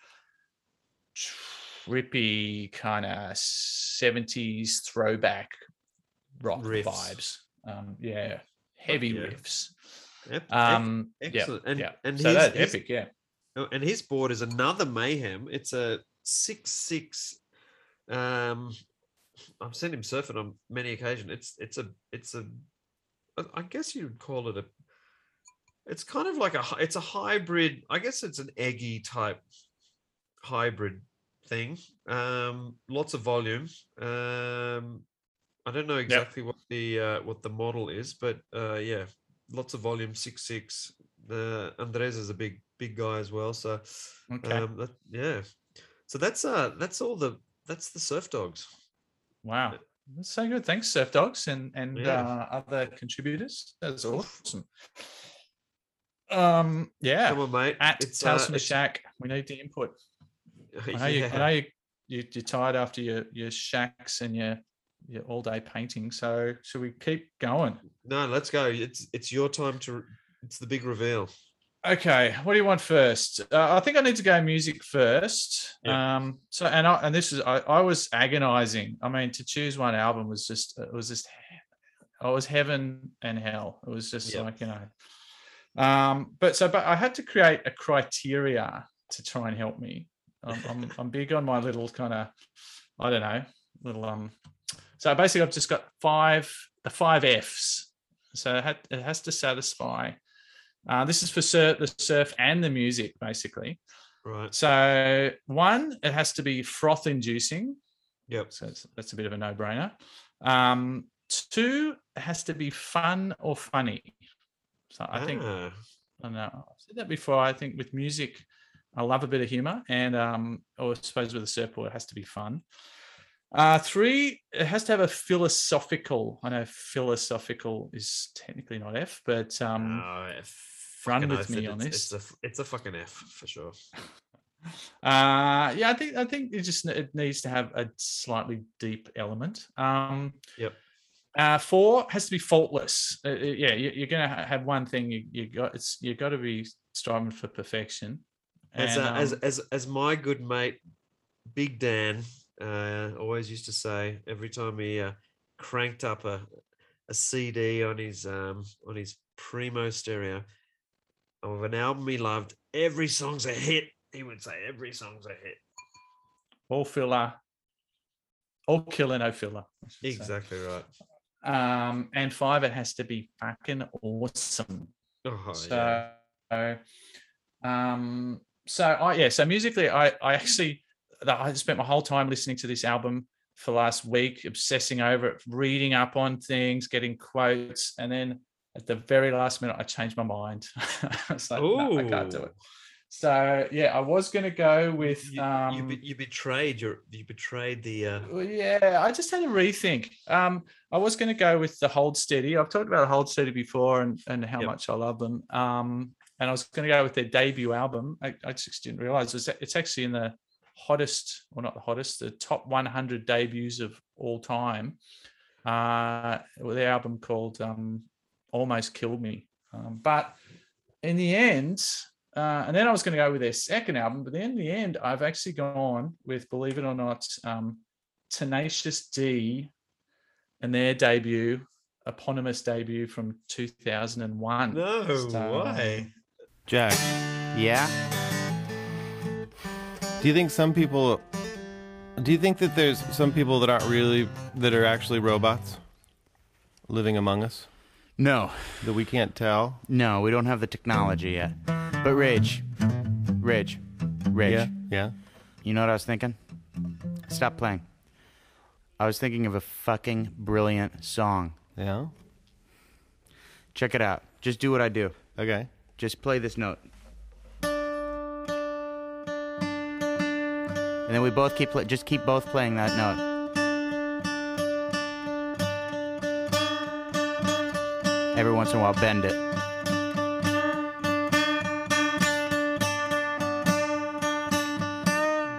trippy kind of seventies throwback rock Riffs. vibes. Um, yeah, heavy yeah. riffs. Ep- ep- Um, yeah. And- yeah. and so his- that his- epic, yeah. Oh, and his board is another mayhem. It's a six six. Um, I've seen him surfing on many occasions. It's it's a it's a I guess you'd call it a. It's kind of like a. It's a hybrid. I guess it's an eggy type hybrid thing. Um, lots of volume. Um, I don't know exactly what the uh, what the model is, but uh, yeah, lots of volume. Six six. Uh, Andres is a big big guy as well. So Okay. um, that, yeah. So that's uh that's all the that's the surf dogs. Wow. That's so good. Thanks, Surf Dogs and and Yeah. uh, other contributors. That's awesome. Um, yeah. Come on, mate. At It's, uh, the Shack, we need the input. I know, you, I yeah. know you, you, you're tired after your, your shacks and your, your all day painting. So should we keep going? No, let's go. It's it's your time to. It's the big reveal. Okay, what do you want first? Uh, I think I need to go music first. Yeah. Um, so and I, and this is I, I was agonizing. I mean, to choose one album was just it was just I was heaven and hell. It was just Yep. like you know. Um, but so but I had to create a criteria to try and help me. I'm I'm, I'm big on my little kind of I don't know little um. So basically, I've just got five the five Fs. So it, had, it has to satisfy. Uh, this is for surf, the surf and the music, basically. Right. So one, it has to be froth inducing. Yep. So it's, that's a bit of a no-brainer. Um, two, it has to be fun or funny. So I think Ah, I don't know. I've said that before. I think with music, I love a bit of humor, and um, I suppose with a surfboard, it has to be fun. Uh, three, it has to have a philosophical. I know philosophical is technically not F, but um, no, run with me on it's, this. It's a, it's a fucking F for sure. Uh, yeah, I think I think it just it needs to have a slightly deep element. Um, Yep. Uh, four has to be faultless. Uh, uh, yeah, you, you're gonna have one thing. You, you got it's you got to be striving for perfection. As And, uh, as um, as as my good mate, Big Dan, uh, always used to say every time he uh, cranked up a a CD on his um on his primo stereo of an album he loved, every song's a hit. He would say every song's a hit. all filler, all killer, no filler. Should say. Exactly right. Um, and five, it has to be fucking awesome. Oh so, yeah. um, so I yeah, so musically, I I actually I spent my whole time listening to this album for last week, obsessing over it, reading up on things, getting quotes, and then at the very last minute, I changed my mind. I was like, no, I can't do it. So yeah, I was going to go with You, um, you, be- you betrayed your you betrayed the uh, yeah, I just had to rethink. Um, I was going to go with the Hold Steady. I've talked about Hold Steady before and, and how Yep. much I love them. Um, and I was going to go with their debut album. I, I just didn't realize it's, it's actually in the hottest, or not the hottest, the top 100 debuts of all time. Uh, with their album called um, Almost Killed Me. Um, but in the end, uh, and then I was going to go with their second album, but then in the end, I've actually gone with, believe it or not, um, Tenacious D and their debut, eponymous debut from 2001. no So, way. Jack, Yeah? do you think some people do you think that there's some people that aren't really that are actually robots living among us No. that we can't tell? No, we don't have the technology yet. But Rage. Rage. Rage. Yeah. Yeah. You know what I was thinking? Stop playing. I was thinking of a fucking brilliant song. Yeah. Check it out. Just do what I do. Okay. Just play this note. And then we both keep pla just keep both playing that note. Every once in a while bend it.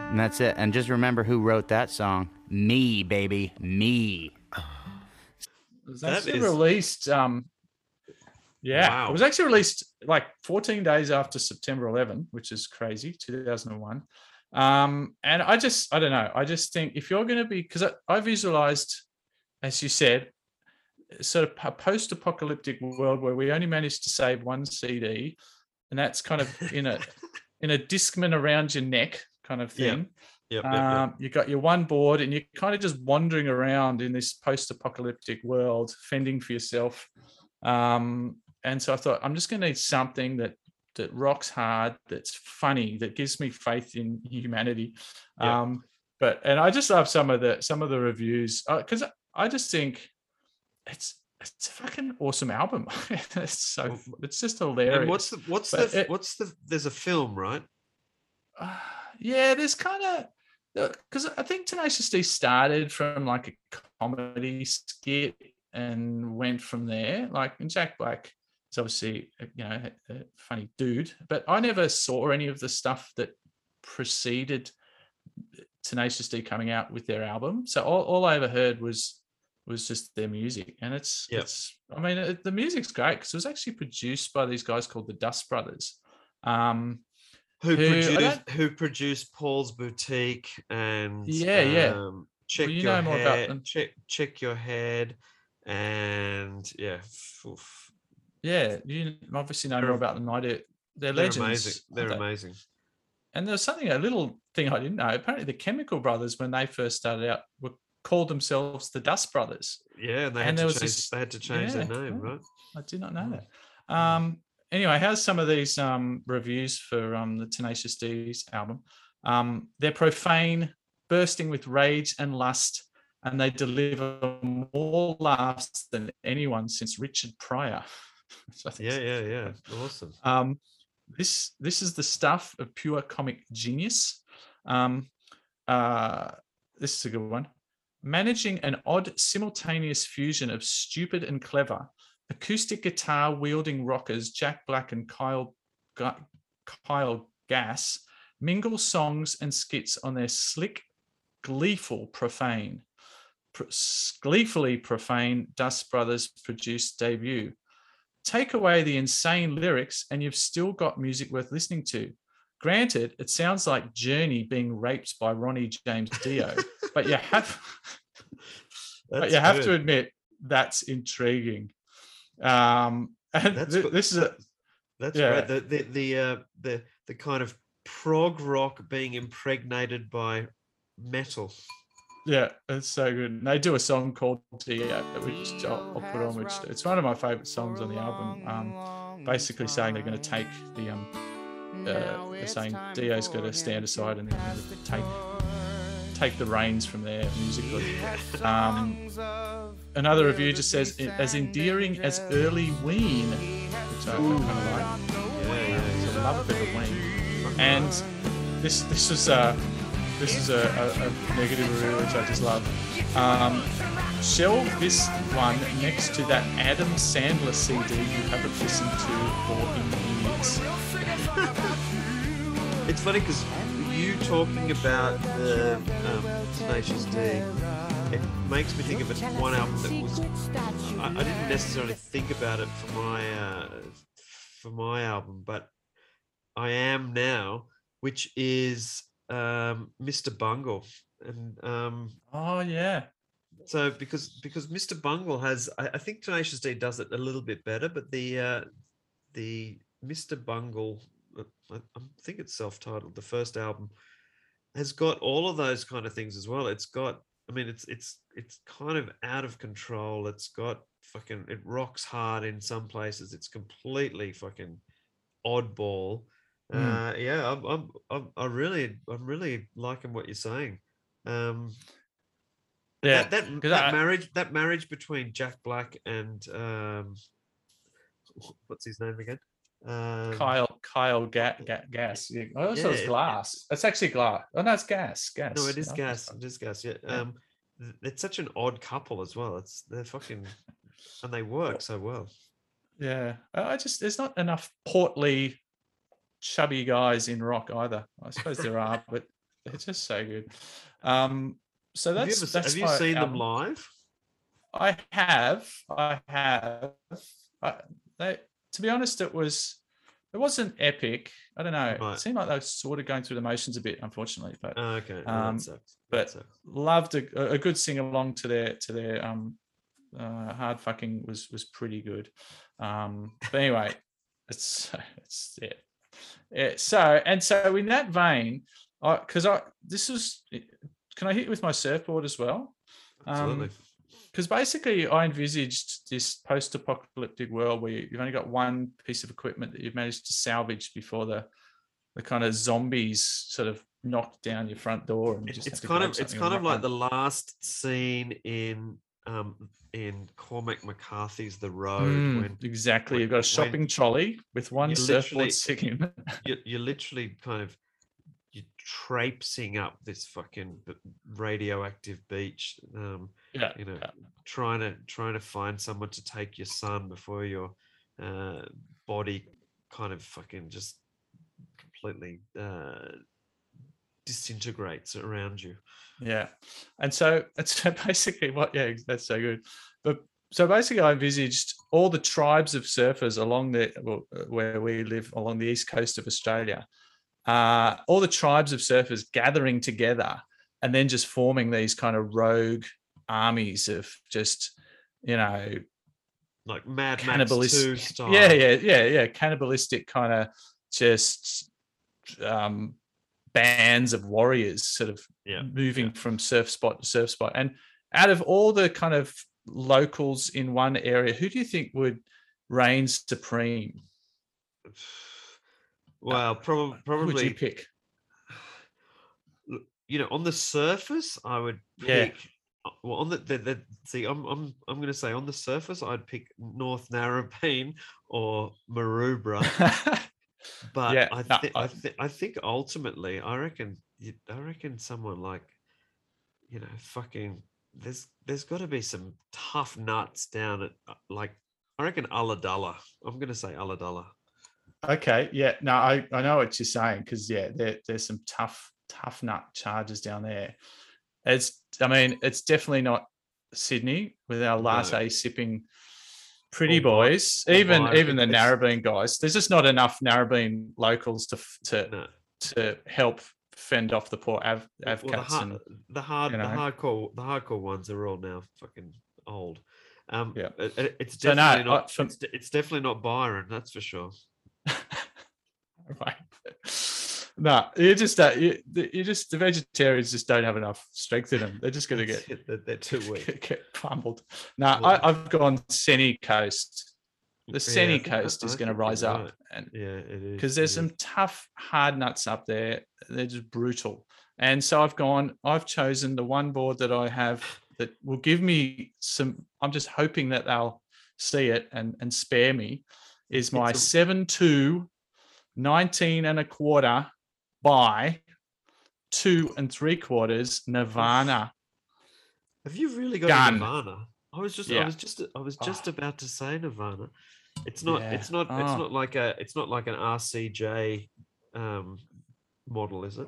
And that's it. And just remember who wrote that song. Me, baby. Me. It was That actually is- released. Um, yeah, Wow. it was actually released like 14 days after September 11, which is crazy, 2001. Um, and I just, I don't know. I just think if you're going to be, because I, I visualized, as you said, sort of a post-apocalyptic world where we only managed to save one CD, and that's kind of in a in a discman around your neck kind of Yeah. thing. Yep, yep, yep. Um, you got your one board, and you're kind of just wandering around in this post-apocalyptic world, fending for yourself. Um, and so I thought, I'm just going to need something that that rocks hard, that's funny, that gives me faith in humanity. Yeah. Um, but and I just love some of the some of the reviews because I just think it's it's a fucking awesome album. it's so it's just hilarious. And what's the what's But the it- what's the there's a film right? Uh, yeah, there's kind of because I think Tenacious D started from like a comedy skit and went from there. Like, and Jack Black is obviously uh, you know a, funny dude, but I never saw any of the stuff that preceded Tenacious D coming out with their album. So all, all I ever heard was was just their music, and it's Yep. it's. I mean, it, the music's great because it was actually produced by these guys called the Dust Brothers. Um, Who, Who- produced who produced Paul's Boutique and Yeah, yeah. um, check you your know more about head, them. check check your head, and yeah, oof. Yeah, you obviously know more about them. than I do. They're, legends. they're amazing. They're they? amazing. And there's something, a little thing I didn't know. Apparently, the Chemical Brothers, when they first started out, were called themselves the Dust Brothers. Yeah, and they And had there to was change. this- they had to change their name, right? I did not know Mm. that. Um, anyway, how's some of these um, reviews for um, the Tenacious D's album? Um, they're profane, bursting with rage and lust, and they deliver more laughs than anyone since Richard Pryor. Which I think is Yeah, yeah, yeah. Awesome. Um, this this is the stuff of pure comic genius. Um, uh, this is a good one. Managing an odd simultaneous fusion of stupid and clever, acoustic guitar wielding rockers Jack Black and Kyle Kyle Gass mingle songs and skits on their slick, gleeful, profane, pr- gleefully profane Dust Brothers produced debut. Take away the insane lyrics, and you've still got music worth listening to. Granted, it sounds like Journey being raped by Ronnie James Dio, but you have but you have good. to admit that's intriguing. Um, and That's good. this is a, That's yeah. right. The the the uh, the the kind of prog rock being impregnated by metal. Yeah, it's so good. And they do a song called Dio, which I'll, I'll put on, which it's one of my favorite songs on the album. Um, basically saying they're going to take the um, uh, they're saying Dio's got to stand aside and take take the reins from there musically. Um, another review just says as endearing as early Ween, which I kind of like. Yeah, yeah. So I love a bit of Ween. And this this is a this is a, a, a negative review which I just love. Um, shelve this one next to that Adam Sandler CD you haven't listened to for years. It's funny because you talking about the um, Tenacious D, it makes me think of one album that was. I, I didn't necessarily think about it for my uh, for my album, but I am now, which is um, Mr. Bungle, and um, Oh yeah, so because because Mr. Bungle has, I, I think Tenacious D does it a little bit better, but the uh, the Mr. Bungle, uh, I, I think it's self-titled, the first album, has got all of those kind of things as well. It's got, I mean, it's it's it's kind of out of control. It's got fucking, it rocks hard in some places. It's completely fucking oddball. Mm. Uh, yeah, I'm, I'm, I'm, I really, I'm really liking what you're saying. Um, yeah. that that, that I- marriage that marriage between Jack Black and um what's his name again? Um, Kyle Kyle Ga- Ga- Gas. Yeah. Also Yeah, it's it- glass. It's actually glass. Oh no, it's gas. Gas. No, it is Oh, gas. It is gas. Yeah. Yeah. Um, it's such an odd couple as well. It's they're fucking, and they work so well. Yeah, I just there's not enough portly, chubby guys in rock either. I suppose there are, but they're just so good. Um, so have you, that's ever, that's have you seen them live? I have, I have. I, they, to be honest, it was it wasn't epic. I don't know. Right. It seemed like they were sort of going through the motions a bit, unfortunately. But Oh, okay. Um, that sucks. That but loved a, a good sing along to their to their um uh, hard fucking was was pretty good. Um, but anyway, it's it's yeah. Yeah. So and so in that vein, I because I this is can I hit with my surfboard as well? Um, Absolutely. because basically I envisaged this post-apocalyptic world where you've only got one piece of equipment that you've managed to salvage before the the kind of zombies sort of knock down your front door and it's kind of it's kind of like the last scene in um in Cormac McCarthy's The Road Mm, when exactly when- you've got a when shopping trolley with one surfboard sticking you, you're literally kind of you're traipsing up this fucking radioactive beach um yeah you know yeah. trying to trying to find someone to take your son before your uh body kind of fucking just completely uh disintegrates around you Yeah. And so and so basically what yeah, that's so good. But so basically I envisaged all the tribes of surfers along the well, uh, where we live along the east coast of Australia. Uh, all the tribes of surfers gathering together and then just forming these kind of rogue armies of just, you know, like mad max Cannibalistic- 2 style yeah, yeah, yeah, yeah, cannibalistic kind of just um bands of warriors sort of Yeah, moving from surf spot to surf spot. And out of all the kind of locals in one area, who do you think would reign supreme? well prob- Who would probably you pick? you know, on the surface, I would pick. uh, Well, on the, the, the see, I'm I'm I'm going to say on the surface, I'd pick North Narrabeen or Maroubra, but Yeah, I no, think I- I think I think ultimately, I reckon I reckon someone like, you know, fucking there's there's got to be some tough nuts down at uh, like I reckon Ulladulla. I'm going to say Ulladulla. okay, yeah, no, I, I know what you're saying because yeah, there, there's some tough tough nut charges down there. It's I mean, it's definitely not Sydney with our No. latte sipping pretty boys. even even the Narrabeen guys. There's just not enough Narrabeen locals to to No. to help fend off the poor Av, Well, the, Avcats hard, and the hard, you the hardcore, the hardcore ones are all now fucking old. Um, Yeah. it- it- it's So no, definitely I- not. from- it's, it's definitely not Byron, that's for sure. right. No, you just uh, you, you just the vegetarians just don't have enough strength in them. They're just going to get they're, too weak. get, get pummeled. No, I, I've gone Senny Coast. The Yeah, Senny think Coast is going to rise up, right. and Yeah, it is because there's some tough hard nuts up there. They're just brutal. And so I've gone. I've chosen the one board that I have that will give me some. I'm just hoping that they'll see it and and spare me. Is my a- seven two, 19 and a quarter by two and three quarters Nirvana. Have you really got Gun. Nirvana? I was just, I was just, I was just Oh. about to say Nirvana. It's not, Yeah. it's not, it's Oh. not like a, it's not like an RCJ um, model, is it?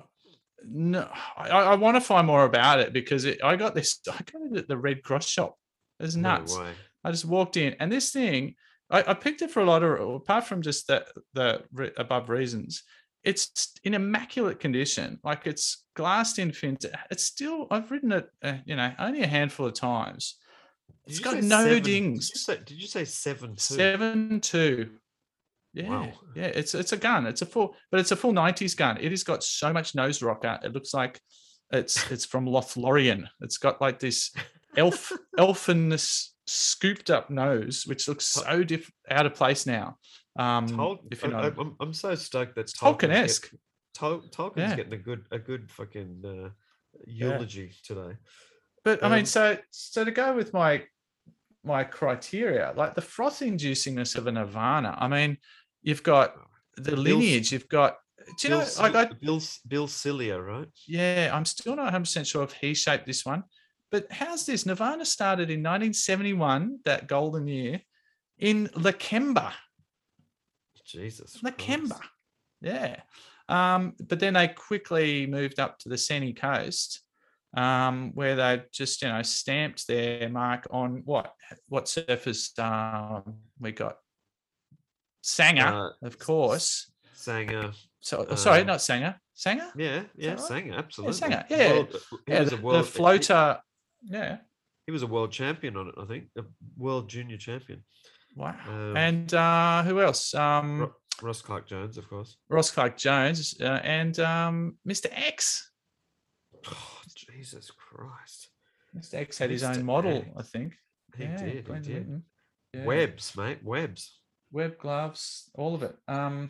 No, I, I want to find more about it because it, I got this. I got it at the Red Cross shop. It's nuts. No way. I just walked in, and this thing, I, I picked it for a lot of, apart from just the the above reasons, it's in immaculate condition. Like it's glassed in fin. It's still. I've ridden it, uh, you know, only a handful of times. It's got no seven- dings. Did you say, did you say seven two? Seven two. Yeah, Wow. yeah. It's it's a gun. It's a full, but it's a full nineties gun. It has got so much nose rocker. It looks like it's it's from Lothlorien. It's got like this elf elfin scooped up nose, which looks so diff- out of place now. Um, Tol- if you know, I, am I'm so stoked that Tolkien's, Tolkien-esque. get, Tol- Tolkien's Yeah. getting a good a good fucking uh, eulogy today. But I mean, Um, so so to go with my my criteria, like the froth inducingness of a Nirvana. I mean, you've got the Bill- lineage. You've got. Do you Bill, know? Like I, Bill Bill Cilia, right? Yeah, I'm still not 100 percent sure if he shaped this one, but how's this? Nirvana started in 1971, that golden year, in Lakemba. Jesus. The Christ. Yeah. Um, but then they quickly moved up to the sunny coast, um, where they just you know stamped their mark on what what surfers um, we got. Sanger, Uh, of course. Sanger. So oh, sorry, not Sanger. Sanger. Yeah, yeah, right? Sanger, absolutely. Sanger, yeah. World- Yeah, was the, a the floater. Yeah. He was a world champion on it, I think. A world junior champion. Wow. Um, and uh, who else? Um, Ross Clarke-Jones, of course. Ross Clarke-Jones uh, and um, Mr. X. Oh, Jesus Christ. Mr. X had his own model, X. I think. He Yeah, did, he did. Yeah. Webs, mate, webs. web gloves, all of it. Um,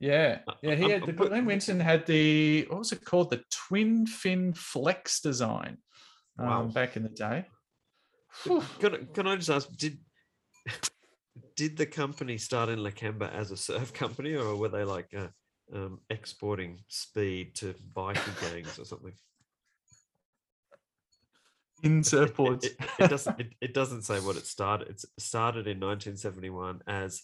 yeah, yeah. He um, had the but- Glen Winton had the what was it called? The twin fin flex design. Um, Wow. back in the day. Can, I- can I just ask, did did the company start in Lakemba as a surf company, or were they like uh, um, exporting speed to bikie gangs or something? In It, surfboards. it, it doesn't. It, it doesn't say what it started. It started in 1971 as,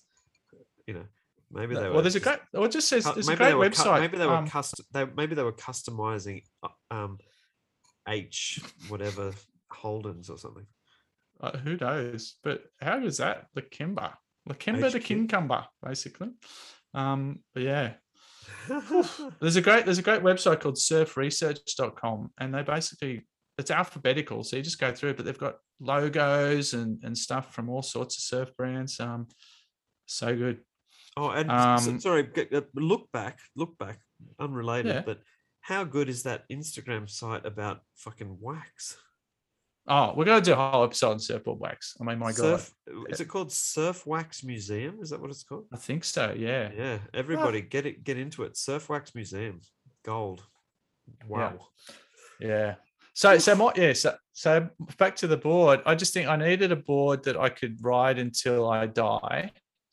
you know, maybe they were. well, there's a great. Well, it just says there's a great were cu- website. maybe they were um, custom. They, maybe they were customizing uh, um, H whatever Holdens or something. Who knows? But how is that? The Kimber. The Kimber the HQ. Kincumber, basically. Um, but yeah. There's a great there's a great website called surfresearch.com and they basically it's alphabetical. So you just go through it, but they've got logos and, and stuff from all sorts of surf brands. Um so good. Oh, and Um, sorry, uh, look back, look back, unrelated, Yeah. but how good is that Instagram site about fucking wax? Oh, we're gonna do a whole episode on surfboard wax. I mean my god. Surf, uh, is it called Surf Wax Museum? Is that what it's called? I think so, yeah. Yeah, everybody get it, get into it. Surf Wax Museum, gold. Wow. Yeah. So so my yeah, so so back to the board. I just think I needed a board that I could ride until I die.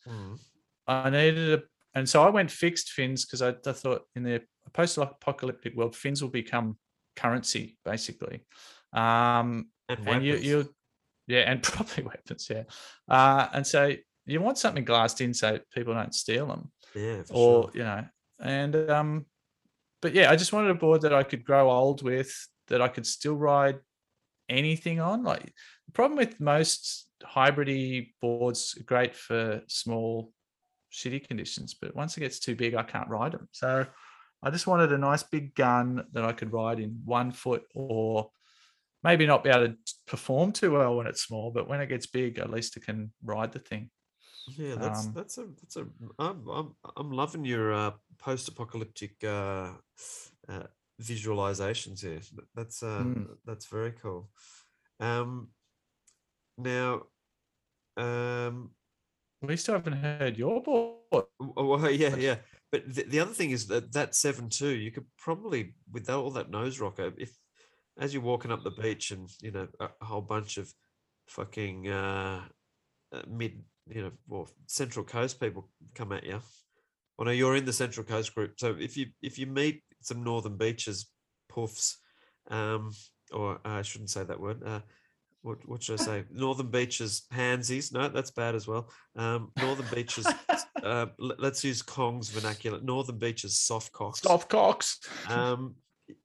Mm. I needed a and so I went fixed fins because I, I thought in the post-apocalyptic world, fins will become currency, basically. Um And, and you you yeah, and probably weapons, yeah. Uh and so you want something glassed in so people don't steal them yeah, for or sure. you know and um but yeah i just wanted a board that i could grow old with that i could still ride anything on like the problem with most hybridy boards great for small shitty conditions but once it gets too big i can't ride them so i just wanted a nice big gun that i could ride in one foot or maybe not be able to perform too well when it's small but when it gets big at least it can ride the thing Yeah, that's Um, that's a that's a I'm I'm I'm loving your uh, post-apocalyptic uh, uh, visualizations here. That's uh, Mm. that's very cool. Um, now, um, we still haven't heard your board oh, well, yeah, yeah. But the, the other thing is that that seven two, you could probably with all that nose rocker, if as you're walking up the beach and you know a, whole bunch of fucking uh, uh, mid, you know, or Central Coast people come at you. Well, no, you're in the Central Coast group, so if you if you meet some Northern Beaches puffs, um, or uh, I shouldn't say that word. Uh, what what should I say? Northern Beaches pansies. No, that's bad as well. Um, Northern Beaches. uh, let's use Kong's vernacular. Northern Beaches soft cocks. soft cocks Um,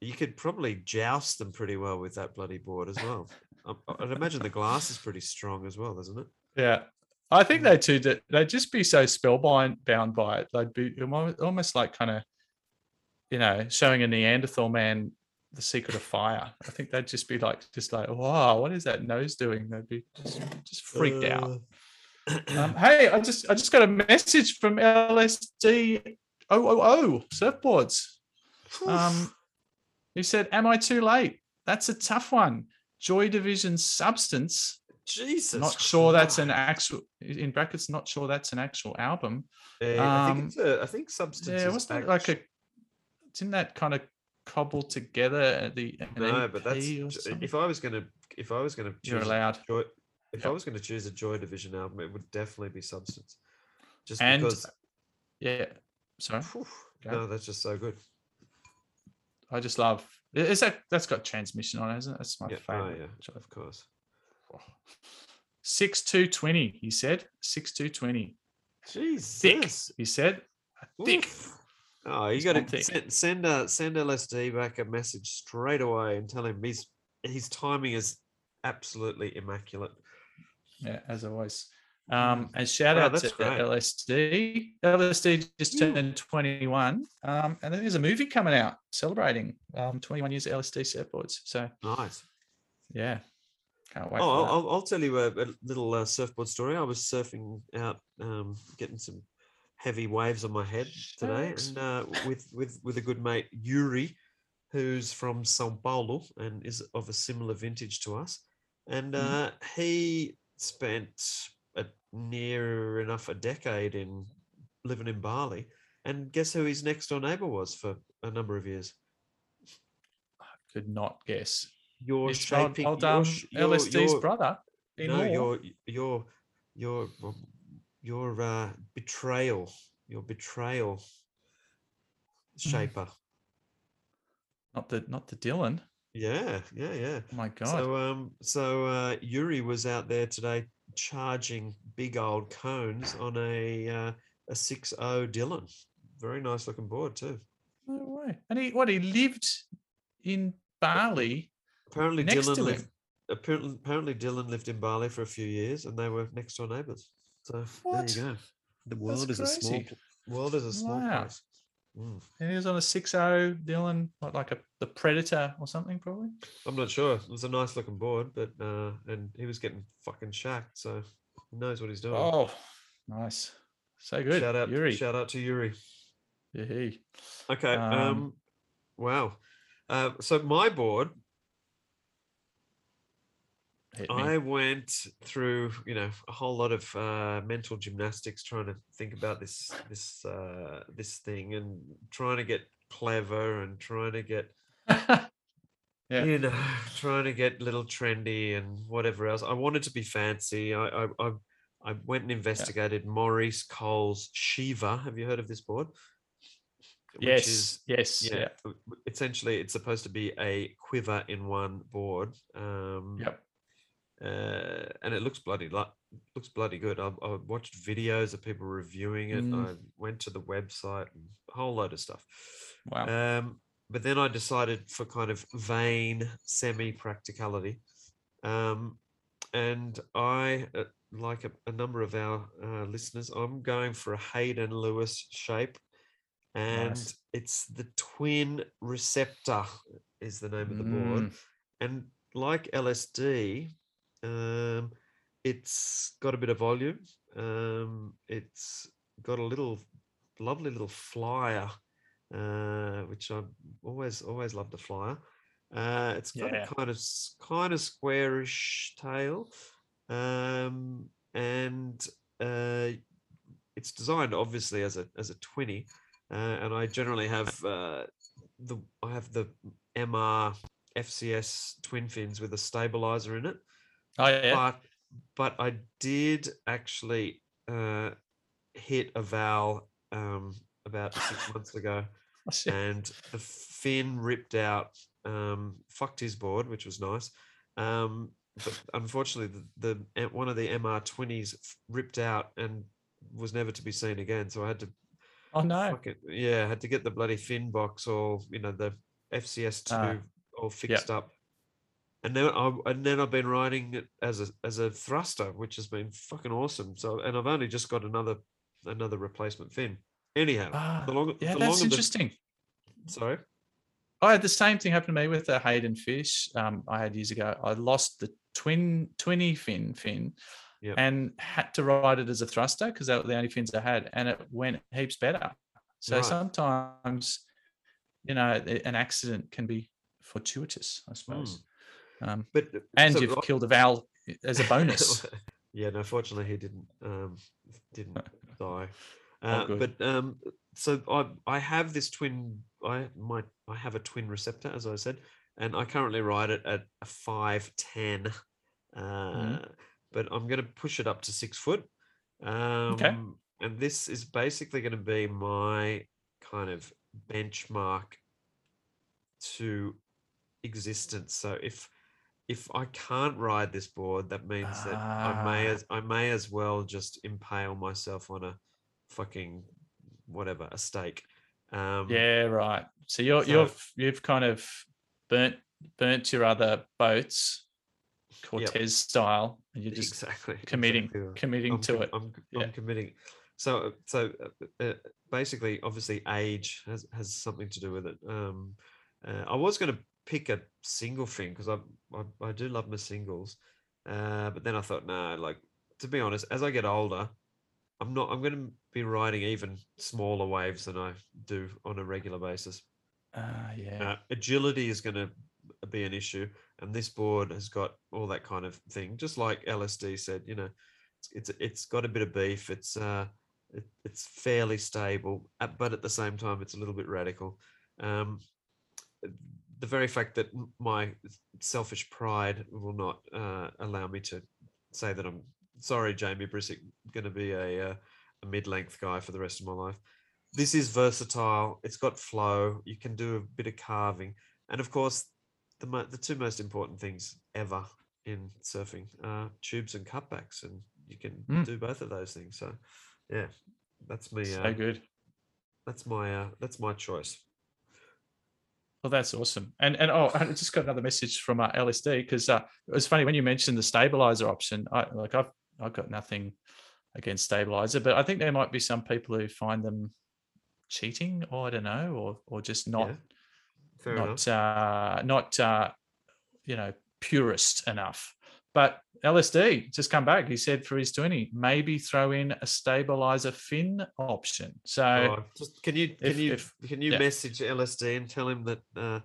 you could probably joust them pretty well with that bloody board as well. I'd imagine the glass is pretty strong as well, isn't it? Yeah. I think they too. They'd just be so spellbound bound by it. They'd be almost like kind of, you know, showing a Neanderthal man the secret of fire. I think they'd just be like, just like, wow, what is that nose doing? They'd be just, just freaked out. Uh, Um, hey, I just I just got a message from LSD 000 surfboards. Um, he said, "Am I too late? That's a tough one. Joy Division substance. Jesus. not sure that's an actual in brackets. Not sure that's an actual album. Uh, I um, think it's a, I think substance. Yeah, wasn't it like a? Didn't that kind of cobble together at the No, but that's EP or j- something? if I was gonna if I was gonna choose You're allowed. Joy, if I was gonna choose a Joy Division album, it would definitely be Substance. Just And- because Yeah. Sorry, phew, go. no, that's just so good. I just love. Is that that's got transmission on it, isn't it? That's my Yeah, oh, yeah, which of course. Six two twenty. He said six two twenty. Jesus. Thick. He said thick. Oof. Oh, you got to send send, uh, send LSD back a message straight away and tell him his his timing is absolutely immaculate. Yeah, as always. Um, and shout Wow, out to great. LSD. LSD just turned 21. Um, and then there's a movie coming out celebrating um, 21 years of LSD surfboards. So Nice. yeah, can't wait. Oh, I'll. I'll, tell you a, a little uh, surfboard story. I was surfing out, um, getting some heavy waves on my head today, and uh, with with with a good mate Yuri, who's from São Paulo and is of a similar vintage to us, and Mhm. uh, he spent a near enough a decade in living in Bali, and guess who his next door neighbor was for a number of years? I Could not guess. Your Mr. Shaping, old, um, your- LSD's your- brother. No, your your your um, your uh, betrayal, your betrayal Mm. shaper. not the not the Dylan. Yeah, yeah, yeah. Oh my god. So um, so uh, Yuri was out there today charging big old cones on a uh, a six O Dylan. Very nice looking board too. no way. And he what he lived in Bali. Apparently Next Dylan to lived. him. Apparently, apparently Dylan lived in Bali for a few years, and they were next door neighbours. So What? there you go. The That's world is a small world is a small Wow. place. Mm. And he was on a 6-0 Dylan, like a the Predator or something, probably. I'm not sure. It was a nice looking board, but uh, and he was getting fucking shacked, so he knows what he's doing. Oh, nice. So good. shout out, Yuri. shout out to Yuri. Yee-hee. Okay. Um, Um, wow. Uh, so my board. I went through, you know, a whole lot of uh, mental gymnastics trying to think about this this uh, this thing and trying to get clever and trying to get Yeah. you know trying to get a little trendy and whatever else. I wanted to be fancy. I I I, I went and investigated Maurice Cole's Shiva. Have you heard of this board? Which yes. is- yes. yeah, Yeah. essentially it's supposed to be a quiver in one board. Um, Yep. Uh, and it looks bloody like looks bloody good. I, I watched videos of people reviewing it. Mm. I went to the website and a whole load of stuff. Wow. Um, but then I decided for kind of vain semi practicality, um, and I, uh, like a, a number of our uh, listeners, I'm going for a Hayden Lewis shape, and Nice. it's the twin receptor is the name of the board Mm, and like LSD, um, it's got a bit of volume. Um, it's got a little lovely little flyer, uh, which I always always loved the flyer. Uh, it's got Yeah. a kind of kind of squarish tail, um, and uh, it's designed obviously as a as a twenty, uh, and I generally have uh, the I have the MR FCS twin fins with a stabilizer in it. Oh yeah. But but I did actually uh, hit a Val um, about six months ago, I and the fin ripped out. Um, fucked his board, which was nice. Um, but unfortunately, the, the one of the MR20s ripped out and was never to be seen again. So I had to Oh no. Fuck it. Yeah, had to get the bloody fin box all, you know, the FCS two Ah, all fixed up. And then I and then I've been riding it as a as a thruster, which has been fucking awesome. So and I've only just got another another replacement fin. Anyhow, Ah, the longer yeah, the that's longer the- interesting. sorry. I had the same thing happen to me with the Hayden fish um, I had years ago. I lost the twin twinny fin fin Yep. and had to ride it as a thruster because they were the only fins I had, and it went heaps better. So Right. sometimes, you know, an accident can be fortuitous, I suppose. Um, But and so you've I- killed a Val as a bonus. yeah, no, fortunately he didn't um didn't die. Oh, Uh, but um so I I have this twin I might I have a twin receptor as I said, and I currently ride it at a five ten. Uh Mm-hmm. but I'm gonna push it up to six foot. Um and this is basically gonna be my kind of benchmark to existence. So if if I can't ride this board, that means that I may Ah. as I may as well just impale myself on a fucking whatever a stake Um, Yeah, right. So you're So- you've you've kind of burnt burnt your other boats, Cortez style, and you're just exactly committing exactly right. committing I'm to it. I'm, Yeah. I'm committing. So, so uh, uh, basically, obviously, age has, has something to do with it. Um, uh, I was going to pick a single thing because I, I I do love my singles, uh, but then I thought, nah, like to be honest, as I get older, I'm not. I'm going to be riding even smaller waves than I do on a regular basis. Ah, yeah. Uh, agility is going to be an issue, and this board has got all that kind of thing. Just like LSD said, you know, it's it's, it's got a bit of beef. It's uh, it, it's fairly stable, uh, but at the same time, it's a little bit radical. Um, the very fact that my selfish pride will not uh, allow me to say that I'm sorry, Jamie Brisick, going to be a uh, a mid-length guy for the rest of my life. This is versatile. It's got flow. You can do a bit of carving, and of course, the mo- the two most important things ever in surfing are tubes and cutbacks, and you can Mm. do both of those things. So, yeah, that's me. so Uh, good. that's my uh, that's my choice. Well, that's awesome. And and oh, I just got another message from uh, LSD because uh, it was funny when you mentioned the stabilizer option. I like I've I've got nothing against stabilizer, but I think there might be some people who find them cheating, or I don't know, or or just not yeah, enough. not uh, not uh, you know purist enough. But LSD just come back. He said for his twenty, maybe throw in a stabilizer fin option. So Oh, just can you can if- you if- can you yeah. message LSD and tell him that uh,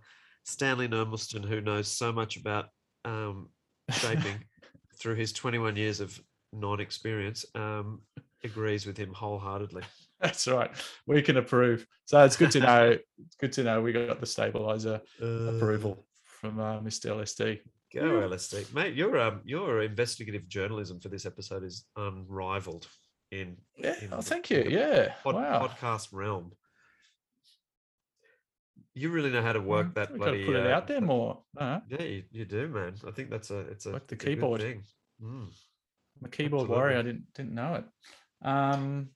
Stanley Nermelston, who knows so much about um, shaping through his 21 years of non-experience, um, agrees with him wholeheartedly. That's right. We can approve. So it's good to know. It's good to know we got the stabilizer approval from uh, Mr. LSD. Go LSD, mate. Your um your investigative journalism for this episode is unrivaled in Yeah. in Oh, thank you. the Yeah. pod- wow. podcast realm. You really know how to work that We've got bloody. to put it uh, out there more. Uh, Yeah, you, you do, man. I think that's a it's a Like the it's a good keyboard. thing. Mm. I'm a keyboard warrior. I didn't didn't know it. Um,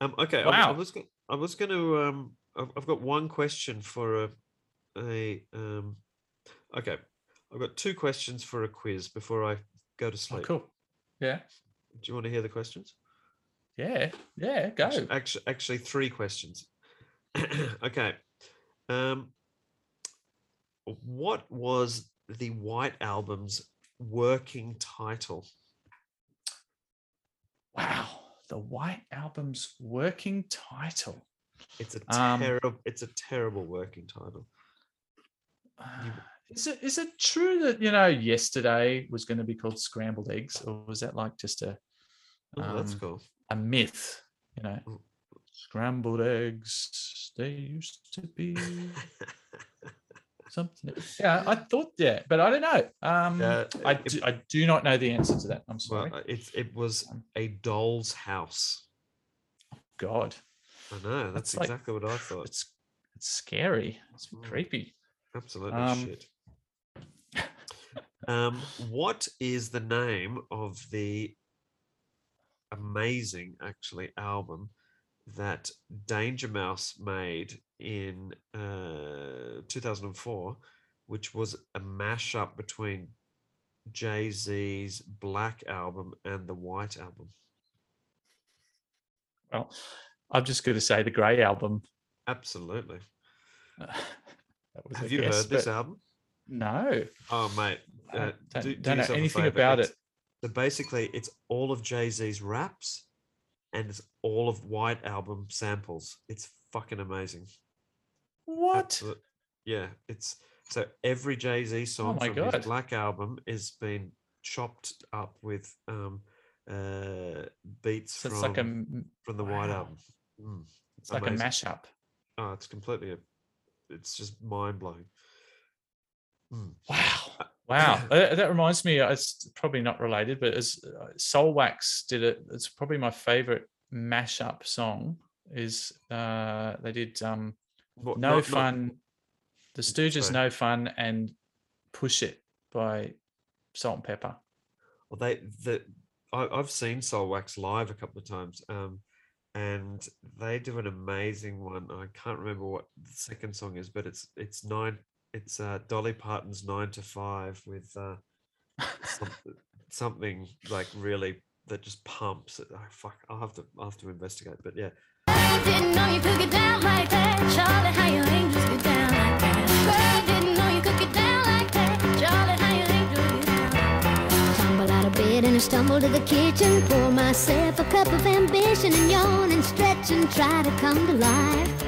Um, okay, I, I Wow. was I was going to um, I've, I've got one question for a a um, okay, I've got two questions for a quiz before I go to oh, sleep. cool. Yeah. Do you want to hear the questions? Yeah. Yeah. Go. Actually, actually, actually three questions. okay, um, what was the White Album's working title? Wow. The White Album's working title. It's a Um, terrible. it's a terrible working title. Uh, Is it is it true that you know yesterday was going to be called scrambled eggs, or was that like just a Oh, that's um, cool. a myth? You know, scrambled eggs they used to be something. Yeah, I thought yeah, but I don't know. Um, Yeah, I it- do, I do not know the answer to that. I'm sorry. uh, it's it was Um, a doll's house. God, I know. That's, That's like- exactly what I thought. it's it's scary. It's Mm. creepy. Absolutely um, shit. Um, what is the name of the amazing, actually, album that Danger Mouse made in uh, 2004, which was a mashup between Jay Z's Black album and the White album? Well, I'm just going to say the Grey album. Absolutely. that was Have you guess, heard this album? No, Oh, mate. I Uh, don't, do, do don't know anything favour, about it. So basically, it's all of Jay Z's raps and it's all of White Album samples. It's fucking amazing. What? Absolute- Yeah, it's so every Jay Z song Oh from God. his Black Album is been chopped up with um uh beats So from it's like a from the White. Album. Mm, it's like a mashup. Oh, it's completely. A, it's just mind blowing. Mm. Wow. Wow. Uh, that reminds me, uh, it's probably not related, but as uh, Soulwax did it, it's probably my favorite mashup song. Is uh they did um What- No not- not- Fun, The Stooges sorry. No Fun and Push It by Salt-N-Pepa. Well, they the I, I've seen Soulwax live a couple of times. Um, and they do an amazing one. I can't remember what the second song is, but it's it's nine. It's uh, Dolly Parton's Nine to Five with uh, some, something like really that just pumps. It. Oh, fuck, I'll have to I'll have to investigate. But yeah, Didn't know you could get down like that. Charlie, how your angels get down like that. Girl, didn't know you could get down like that. Charlie, how your angels get down like that. Tumble out of bed and I stumble to the kitchen. Pour myself a cup of ambition and yawn and stretch and try to come to life.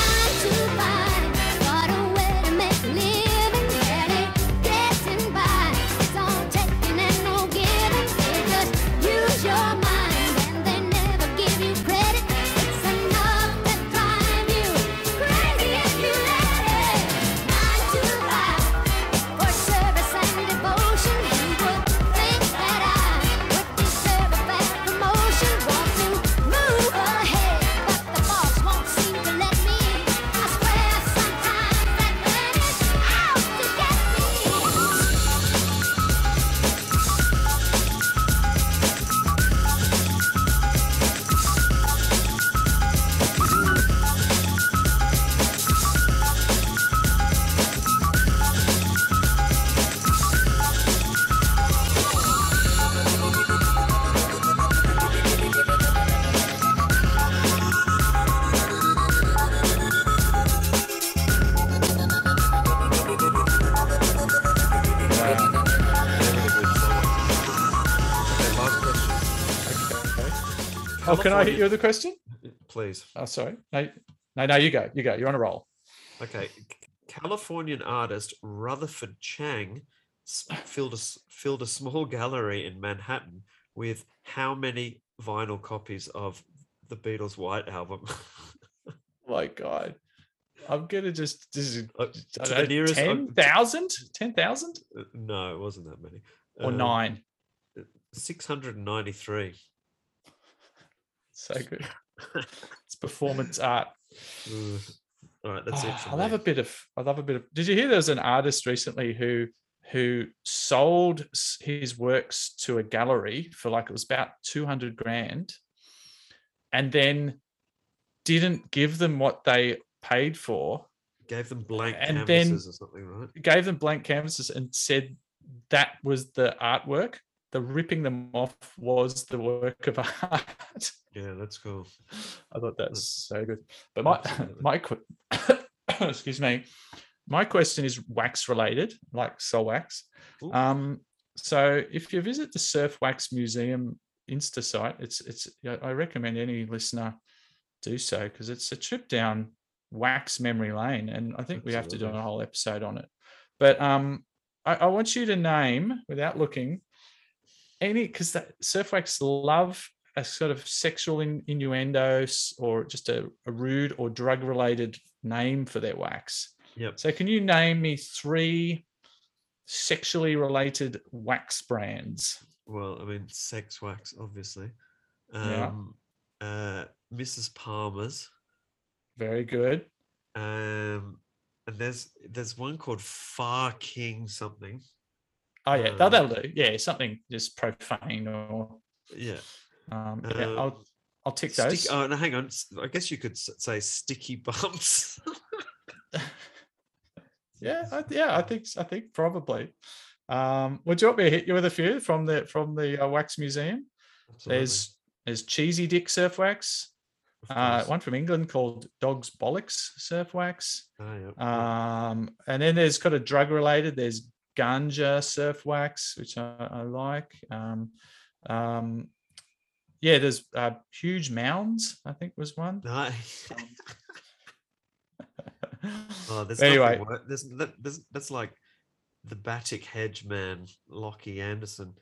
can I hit you with a question? Please. Oh, sorry. No, no, no. You go. You go. You're on a roll. Okay, Californian artist Rutherford Chang filled a filled a small gallery in Manhattan with how many vinyl copies of the Beatles' White Album? My God, I'm gonna just this is Uh, the nearest- uh, 10,000? 10,000 Uh, no, it wasn't that many. or Uh, nine? Six hundred and ninety-three. So good. It's performance art. Mm. All right, that's it. Oh, For I love me. a bit of. I love a bit of. Did you hear there was an artist recently who who sold his works to a gallery for like it was about two hundred grand, and then didn't give them what they paid for. Gave them blank and then- canvases or something, right? Gave them blank canvases and said that was the artwork. The ripping them off was the work of art. Yeah, that's cool. I thought that's so good. But my Absolutely. my excuse me, my question is wax related, like soul wax. Ooh. Um, so if you visit the Surf Wax Museum Insta site, it's it's I recommend any listener do so because it's a trip down wax memory lane, and I think we have to do a whole episode on it. But um, I, I want you to name without looking any because that surf wax love a sort of sexual in, innuendo s- or just a, a rude or drug related name for their wax. Yep. So can you name me three sexually related wax brands? Well, I mean, sex wax, obviously. Yeah. Um, uh, Mrs. Palmer's. Very good. Um, and there's there's one called Far King something. Oh yeah, Um, that, that'll do. Yeah, something just profane or Yeah. um, yeah, Um, I'll I'll tick Stick, those. oh no, hang on. I guess you could say sticky bumps. Yeah, I, yeah, I think I think probably. Um, would you want me to hit you with a few from the from the uh, wax museum? Absolutely, There's there's cheesy dick surf wax. Uh, one from England called Dog's Bollocks surf wax. Yep. Um, and then there's kind of drug related. There's ganja surf wax, which I, I like. Um, um, yeah, there's uh, huge mounds. I think was one. No. oh, there's anyway, nothing There's, that, there's that's like the Batic hedge man, Lockie Anderson.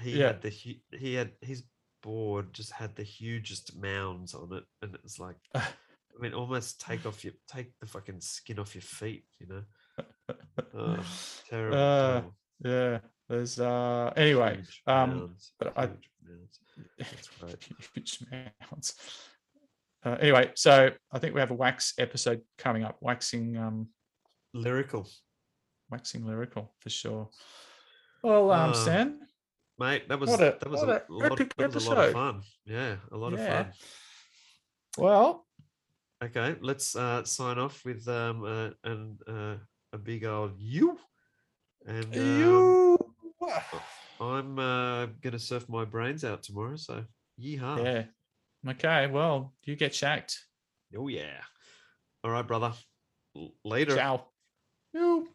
He Yeah. had the he had his board just had the hugest mounds on it, and it was like, I mean, almost take off your take the fucking skin off your feet, you know. Oh, terrible. Uh, terrible. yeah, there's uh anyway. Huge um, mounds, but I- huge mounds. That's great. huge mounds. Uh, anyway, so I think we have a wax episode coming up, waxing um Lyrical. waxing lyrical for sure. Well, um, Uh, Stan, Mate, that was a- that was what a, a lot, epic that was a lot of fun. Yeah, a lot Yeah. of fun. well, Okay, let's uh, sign off with um uh, and uh, a big old you. And um, you, I'm uh, gonna surf my brains out tomorrow. So yeehaw! yeah, okay. Well, you get shacked. Oh yeah. All right, brother. Later. Ciao. You.